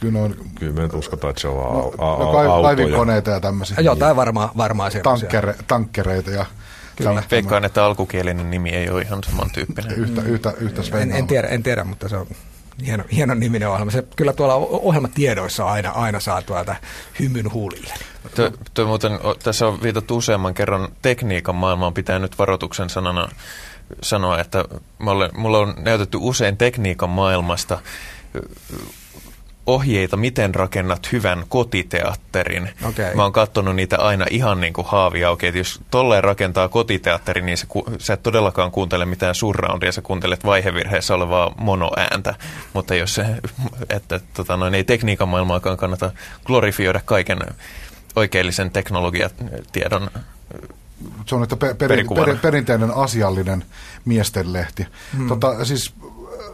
Kyllä, on, Kyllä me nyt uskotaan, että se on no, a, a, no, autoja. Kaivinkoneita ja tämmöisiä. Jotain varmaan varmaa Tankkere, tankkereita ja Kyllä. Veikkaan, että alkukielinen nimi ei ole ihan samantyyppinen. Yhtä, yhtä, yhtä en, en, tiedä, en tiedä, mutta se on hieno, hieno niminen ohjelma. Se kyllä tuolla ohjelmatiedoissa aina, aina saa tuolta hymyn huulille. Tuo, tuo muuten, tässä on viitattu useamman kerran tekniikan maailmaan. Pitää nyt varoituksen sanana sanoa, että mulle on näytetty usein tekniikan maailmasta ohjeita, miten rakennat hyvän kotiteatterin. Okay. Mä oon katsonut niitä aina ihan niin kuin haavi auki, että jos tolleen rakentaa kotiteatteri, niin se, sä et todellakaan kuuntele mitään surroundia, sä kuuntelet vaihevirheessä olevaa monoääntä. Mutta jos se, että tota noin, ei tekniikan maailmaakaan kannata glorifioida kaiken oikeellisen teknologiatiedon se on että per, per, per, perinteinen asiallinen miestenlehti. Hmm. Tota, siis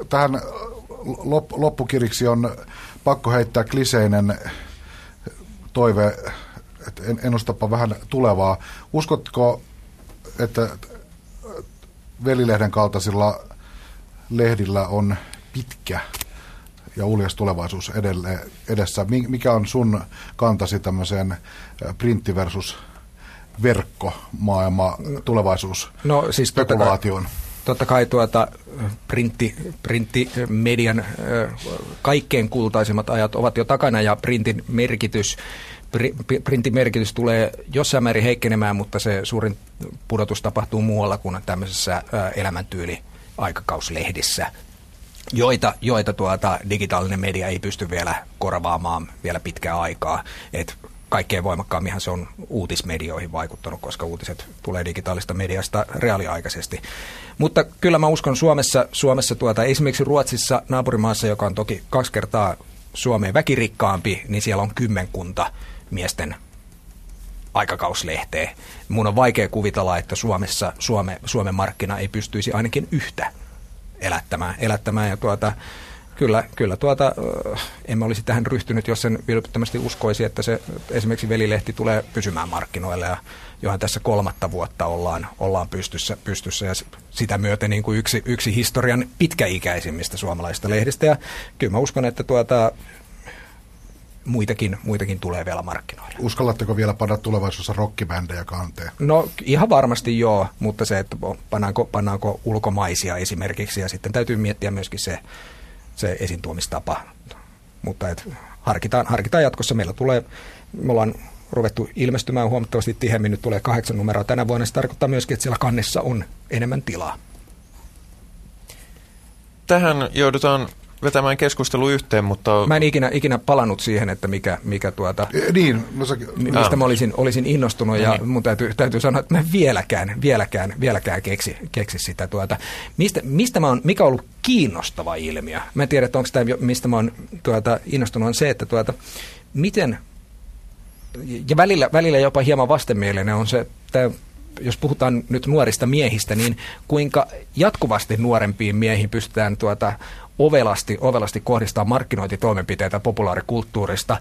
tähän lop, loppukiriksi on pakko heittää kliseinen toive, että ennustapa vähän tulevaa. Uskotko, että Velilehden kaltaisilla lehdillä on pitkä ja uljas tulevaisuus edelle, edessä. Mikä on sun kantasi tämmöiseen printti versus verkkomaailma tulevaisuus no, siis spekulaation? Totta kai, tuota, printti, printtimedian kaikkein kultaisimmat ajat ovat jo takana ja printin merkitys printin merkitys tulee jossain määrin heikkenemään, mutta se suurin pudotus tapahtuu muualla kuin tämmöisessä elämäntyyli aikakauslehdissä, joita, joita tuota, digitaalinen media ei pysty vielä korvaamaan vielä pitkää aikaa. Et kaikkein voimakkaamminhan se on uutismedioihin vaikuttanut, koska uutiset tulee digitaalista mediasta reaaliaikaisesti. Mutta kyllä mä uskon Suomessa, Suomessa tuota, esimerkiksi Ruotsissa naapurimaassa, joka on toki kaksi kertaa Suomeen väkirikkaampi, niin siellä on kymmenkunta miesten aikakauslehteä. Mun on vaikea kuvitella, että Suomessa Suome, Suomen markkina ei pystyisi ainakin yhtä elättämään. elättämään ja tuota, Kyllä, kyllä tuota, emme olisi tähän ryhtynyt, jos sen vilpittömästi uskoisi, että se esimerkiksi velilehti tulee pysymään markkinoille ja johan tässä kolmatta vuotta ollaan, ollaan pystyssä, pystyssä ja sitä myöten niin kuin yksi, yksi historian pitkäikäisimmistä suomalaisista lehdistä ja kyllä mä uskon, että tuota, muitakin, muitakin tulee vielä markkinoille. Uskallatteko vielä panna tulevaisuudessa rockibändejä kanteen? No ihan varmasti joo, mutta se, että pannaanko, pannaanko ulkomaisia esimerkiksi ja sitten täytyy miettiä myöskin se, se esiintuomistapa. Mutta et harkitaan, harkitaan jatkossa. Meillä tulee, me ollaan ruvettu ilmestymään huomattavasti tihemmin. Nyt tulee kahdeksan numeroa tänä vuonna. Se tarkoittaa myöskin, että siellä kannessa on enemmän tilaa. Tähän joudutaan vetämään keskustelu yhteen, mutta... Mä en ikinä, ikinä palannut siihen, että mikä, mikä tuota, E, Niin, no sä, mistä Ah. mä olisin, olisin innostunut ja niin. mun täytyy, täytyy sanoa, että mä vieläkään, vieläkään, vieläkään keksi, keksi sitä tuota. Mistä, mistä mä oon, mikä on ollut kiinnostava ilmiö? Mä en tiedä, että onko tämä, mistä mä oon tuota, innostunut, on se, että tuota, miten, ja välillä, välillä jopa hieman vastenmielinen on se, että jos puhutaan nyt nuorista miehistä, niin kuinka jatkuvasti nuorempiin miehiin pystytään tuota ovelasti, ovelasti kohdistaa markkinointitoimenpiteitä populaarikulttuurista.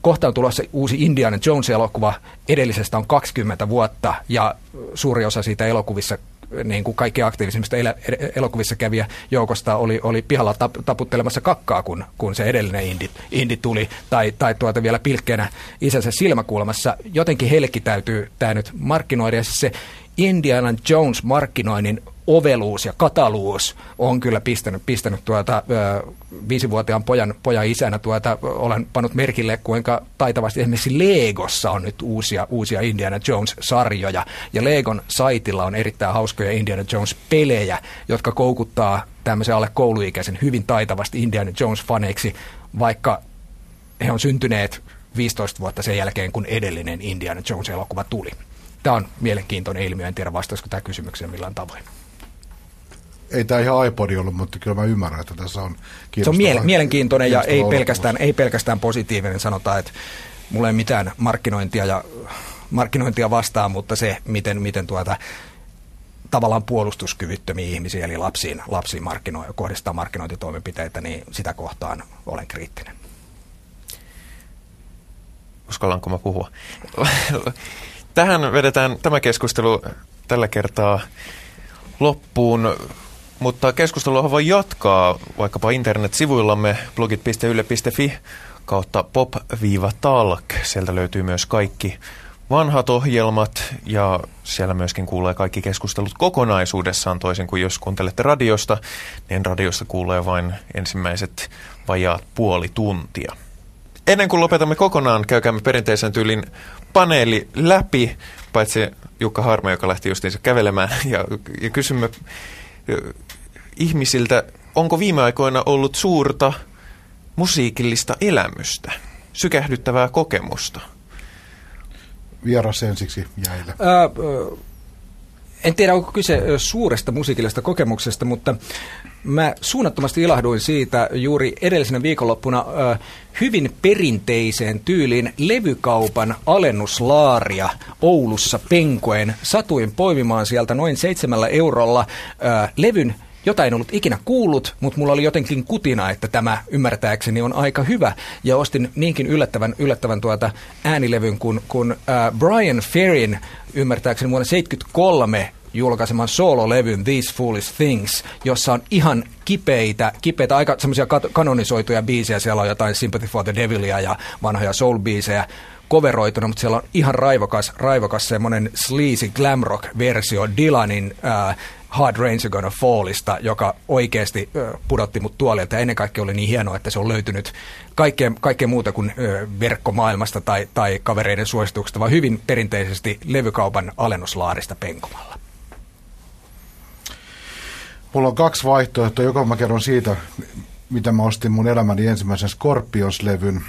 Kohta on tulossa uusi Indiana Jones-elokuva. Edellisestä on 20 vuotta ja suuri osa siitä elokuvissa niin kuin kaikki aktiivisimmista elä, elokuvissa kävijä joukosta oli, oli pihalla tap, taputtelemassa kakkaa, kun, kun se edellinen indi, indi tuli, tai, tai tuota vielä pilkkeenä isänsä silmäkulmassa. Jotenkin heillekin täytyy tämä nyt markkinoida, ja siis se Indiana Jones markkinoinnin oveluus ja kataluus on kyllä pistänyt, pistänyt tuota, ö, viisivuotiaan pojan, pojan isänä. Tuota, olen pannut merkille, kuinka taitavasti esimerkiksi Legossa on nyt uusia, uusia Indiana Jones-sarjoja. Ja Legon saitilla on erittäin hauskoja Indiana Jones-pelejä, jotka koukuttaa tämmöisen alle kouluikäisen hyvin taitavasti Indiana Jones-faneiksi, vaikka he on syntyneet 15 vuotta sen jälkeen, kun edellinen Indiana Jones-elokuva tuli. Tämä on mielenkiintoinen ilmiö, en tiedä vastaisiko tämä kysymykseen millään tavoin. Ei tämä ihan iPodi ollut, mutta kyllä mä ymmärrän, että tässä on Se on miele- mielenkiintoinen ja ei pelkästään, ei pelkästään positiivinen. Sanotaan, että mulla ei mitään markkinointia, ja, markkinointia vastaan, mutta se, miten, miten tuota, tavallaan puolustuskyvyttömiä ihmisiä, eli lapsiin, lapsiin markkinoi, kohdistaa markkinointitoimenpiteitä, niin sitä kohtaan olen kriittinen. uskallanko mä puhua. Tähän vedetään tämä keskustelu tällä kertaa loppuun, mutta keskustelua voi jatkaa vaikkapa internetsivuillamme blogit.yle.fi kautta pop-talk. Sieltä löytyy myös kaikki vanhat ohjelmat ja siellä myöskin kuulee kaikki keskustelut kokonaisuudessaan toisin kuin jos kuuntelette radiosta, niin radiosta kuulee vain ensimmäiset vajaat puoli tuntia. Ennen kuin lopetamme kokonaan, käykäämme perinteisen tyylin paneeli läpi, paitsi Jukka Harma, joka lähti justiinsa kävelemään, ja, ja kysymme ihmisiltä, onko viime aikoina ollut suurta musiikillista elämystä, sykähdyttävää kokemusta? Vieras ensiksi jäille. Ää, ö, en tiedä, onko kyse suuresta musiikillisesta kokemuksesta, mutta mä suunnattomasti ilahduin siitä juuri edellisenä viikonloppuna ö, hyvin perinteiseen tyyliin levykaupan alennuslaaria Oulussa penkoen. Satuin poimimaan sieltä noin seitsemällä eurolla ö, levyn jota en ollut ikinä kuullut, mutta mulla oli jotenkin kutina, että tämä ymmärtääkseni on aika hyvä. Ja ostin niinkin yllättävän, yllättävän tuota äänilevyn kuin, kuin äh, Brian Ferrin ymmärtääkseni vuonna 1973 julkaiseman soololevyn These Foolish Things, jossa on ihan kipeitä, kipeitä aika semmoisia kat- kanonisoituja biisejä. Siellä on jotain Sympathy for the Devilia ja vanhoja soul-biisejä coveroituna, mutta siellä on ihan raivokas, raivokas semmoinen sleazy glam rock versio Dylanin äh, Hard Rain's Gonna Fallista, joka oikeasti pudotti mut tuolilta. Ennen kaikkea oli niin hienoa, että se on löytynyt kaikkea, muuta kuin verkkomaailmasta tai, tai kavereiden suosituksesta, vaan hyvin perinteisesti levykaupan alennuslaarista penkomalla. Mulla on kaksi vaihtoehtoa, joka mä kerron siitä, mitä mä ostin mun elämäni ensimmäisen Scorpions-levyn.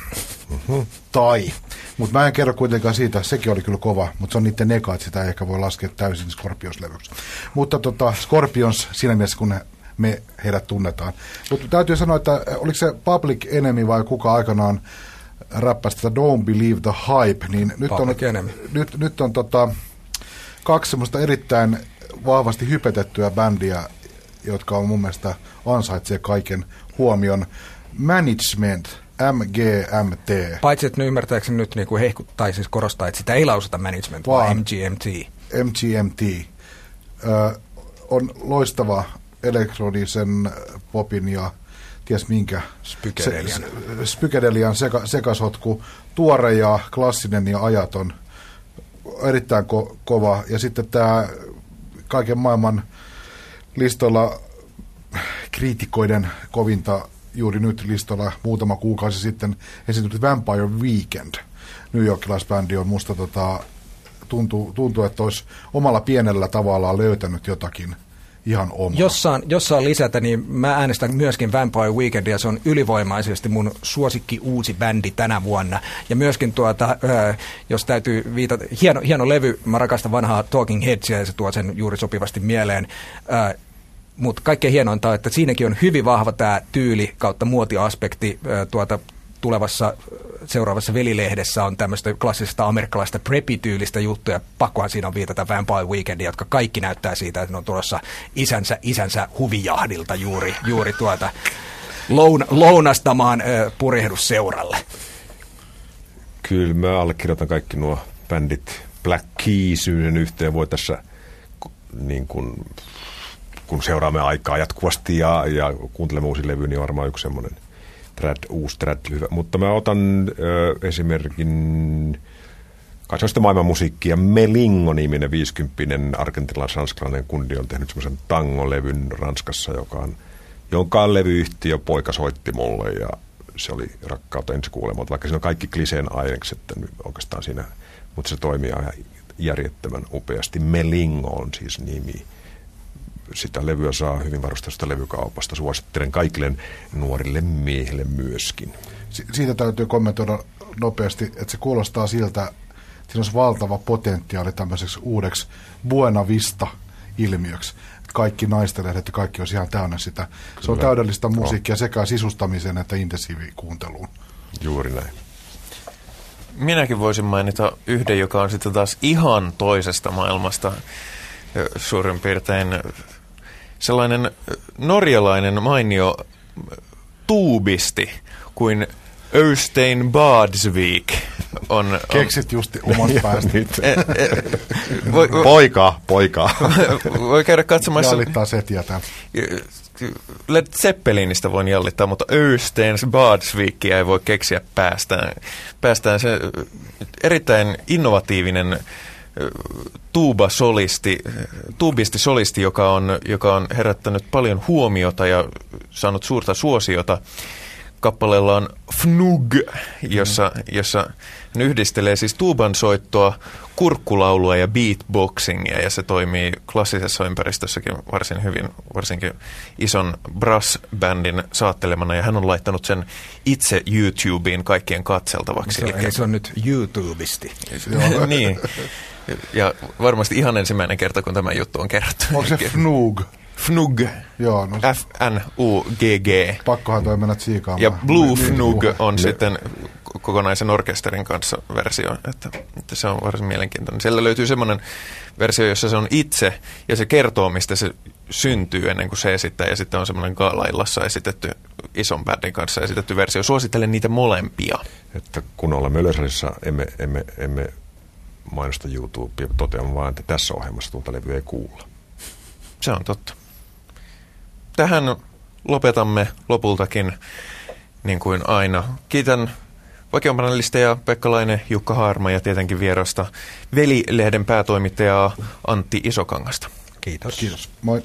Tai, mutta mä en kerro kuitenkaan siitä, sekin oli kyllä kova, mutta se on niiden eka, että sitä ei ehkä voi laskea täysin Scorpions-levyksi. Mutta tota, Scorpions siinä mielessä, kun me heidät tunnetaan. Mutta täytyy sanoa, että oliko se Public Enemy vai kuka aikanaan räppäsi tätä Don't Believe the Hype, niin nyt Public on, Enemy. nyt, nyt on tota, kaksi semmoista erittäin vahvasti hypetettyä bändiä, jotka on mun mielestä ansaitsee kaiken huomion. Management, MGMT, Paitsi, että ne ymmärtääkseni nyt niin kuin hehkut, tai siis korostaa, että sitä ei lausuta management, vaan, Vaan. MGMT. MGMT, ö, on loistava elektronisen popin ja ties minkä Spykedelian. se- spykedelian seka, sekasotku, tuore ja klassinen ja ajaton, erittäin ko- kova. Ja sitten tämä kaiken maailman listoilla kriitikoiden kovinta juuri nyt listolla muutama kuukausi sitten esiintynyt Vampire Weekend. New Yorkilaisbändi on musta tota, tuntuu, tuntuu, että olisi omalla pienellä tavallaan löytänyt jotakin ihan oma. Jos saan, jos saan lisätä, niin mä äänestän myöskin Vampire Weekendia. Se on ylivoimaisesti mun suosikki uusi bändi tänä vuonna. Ja myöskin tuota, jos täytyy viitata, hieno, hieno levy, mä rakastan vanhaa Talking Headsia ja se tuo sen juuri sopivasti mieleen. Mutta kaikkein hienointa on, että siinäkin on hyvin vahva tämä tyyli kautta muotiaspekti tuota, tulevassa seuraavassa velilehdessä on tämmöistä klassista amerikkalaista preppy-tyylistä juttuja. Pakkohan siinä on viitata Vampire Weekendia, jotka kaikki näyttää siitä, että ne on tulossa isänsä, isänsä huvijahdilta juuri, juuri tuota loun, lounastamaan äh, purjehdusseuralle. Kyllä mä allekirjoitan kaikki nuo bändit Black Keys yhteen voi tässä niin kuin, kun seuraamme aikaa jatkuvasti ja, ja kuuntelemme uusia levyjä, niin varmaan yksi semmoinen – trad, uusi trad hyvä. Mutta mä otan ö, esimerkin kansainvälistä maailman musiikkia. Melingo-niminen 50 argentilais-ranskalainen kundi on tehnyt semmoisen tangolevyn Ranskassa, joka on, jonka levyyhtiö poika soitti mulle ja se oli rakkautta ensi kuulemaan, vaikka siinä on kaikki kliseen ainekset oikeastaan siinä, mutta se toimii ihan järjettömän upeasti. Melingo on siis nimi sitä levyä saa hyvin varustetusta levykaupasta. Suosittelen kaikille nuorille miehille myöskin. Si- siitä täytyy kommentoida nopeasti, että se kuulostaa siltä, että siinä olisi valtava potentiaali tämmöiseksi uudeksi Buena Vista-ilmiöksi. Kaikki naistenlehdet ja kaikki olisi ihan täynnä sitä. Kyllä. Se on täydellistä musiikkia sekä sisustamiseen että intensiivikuunteluun. Juuri näin. Minäkin voisin mainita yhden, joka on sitten taas ihan toisesta maailmasta suurin piirtein sellainen norjalainen mainio tuubisti kuin Östein Badsvik on... Keksit justi omasta päästä. poika, poika. voi käydä katsomassa... Jallittaa setiä täällä. Led Zeppelinistä voin jallittaa, mutta Östein Badsvikia ei voi keksiä päästään. Päästään se erittäin innovatiivinen tuuba-solisti, tuubisti-solisti, joka on, joka on herättänyt paljon huomiota ja saanut suurta suosiota. Kappaleella on Fnug, jossa, jossa hän yhdistelee siis tuuban soittoa, kurkkulaulua ja beatboxingia, ja se toimii klassisessa ympäristössäkin varsin hyvin, varsinkin ison brass-bändin saattelemana, ja hän on laittanut sen itse YouTubeen kaikkien katseltavaksi. Se, eli se on nyt YouTubesti. niin. Ja varmasti ihan ensimmäinen kerta, kun tämä juttu on kerrottu. Onko se Fnug? Fnug. Joo, no, F-N-U-G-G. Pakkohan toi mennä tsiikaamaan. Ja Blue niin, Fnug on ne. sitten kokonaisen orkesterin kanssa versio, että, että se on varsin mielenkiintoinen. Siellä löytyy semmoinen versio, jossa se on itse ja se kertoo, mistä se syntyy ennen kuin se esittää. Ja sitten on semmoinen gaalaillassa esitetty ison bändin kanssa esitetty versio. Suosittelen niitä molempia. Että kun olemme Yleisradiossa, emme, emme, emme mainosta YouTubea, toteamme vain, että tässä ohjelmassa tuota levyä ei kuulla. Se on totta. Tähän lopetamme lopultakin niin kuin aina. Kiitän ja Pekka Laine, Jukka Haarma ja tietenkin vierasta Veli-lehden päätoimittajaa Antti Isokangasta. Kiitos. Kiitos. Moi.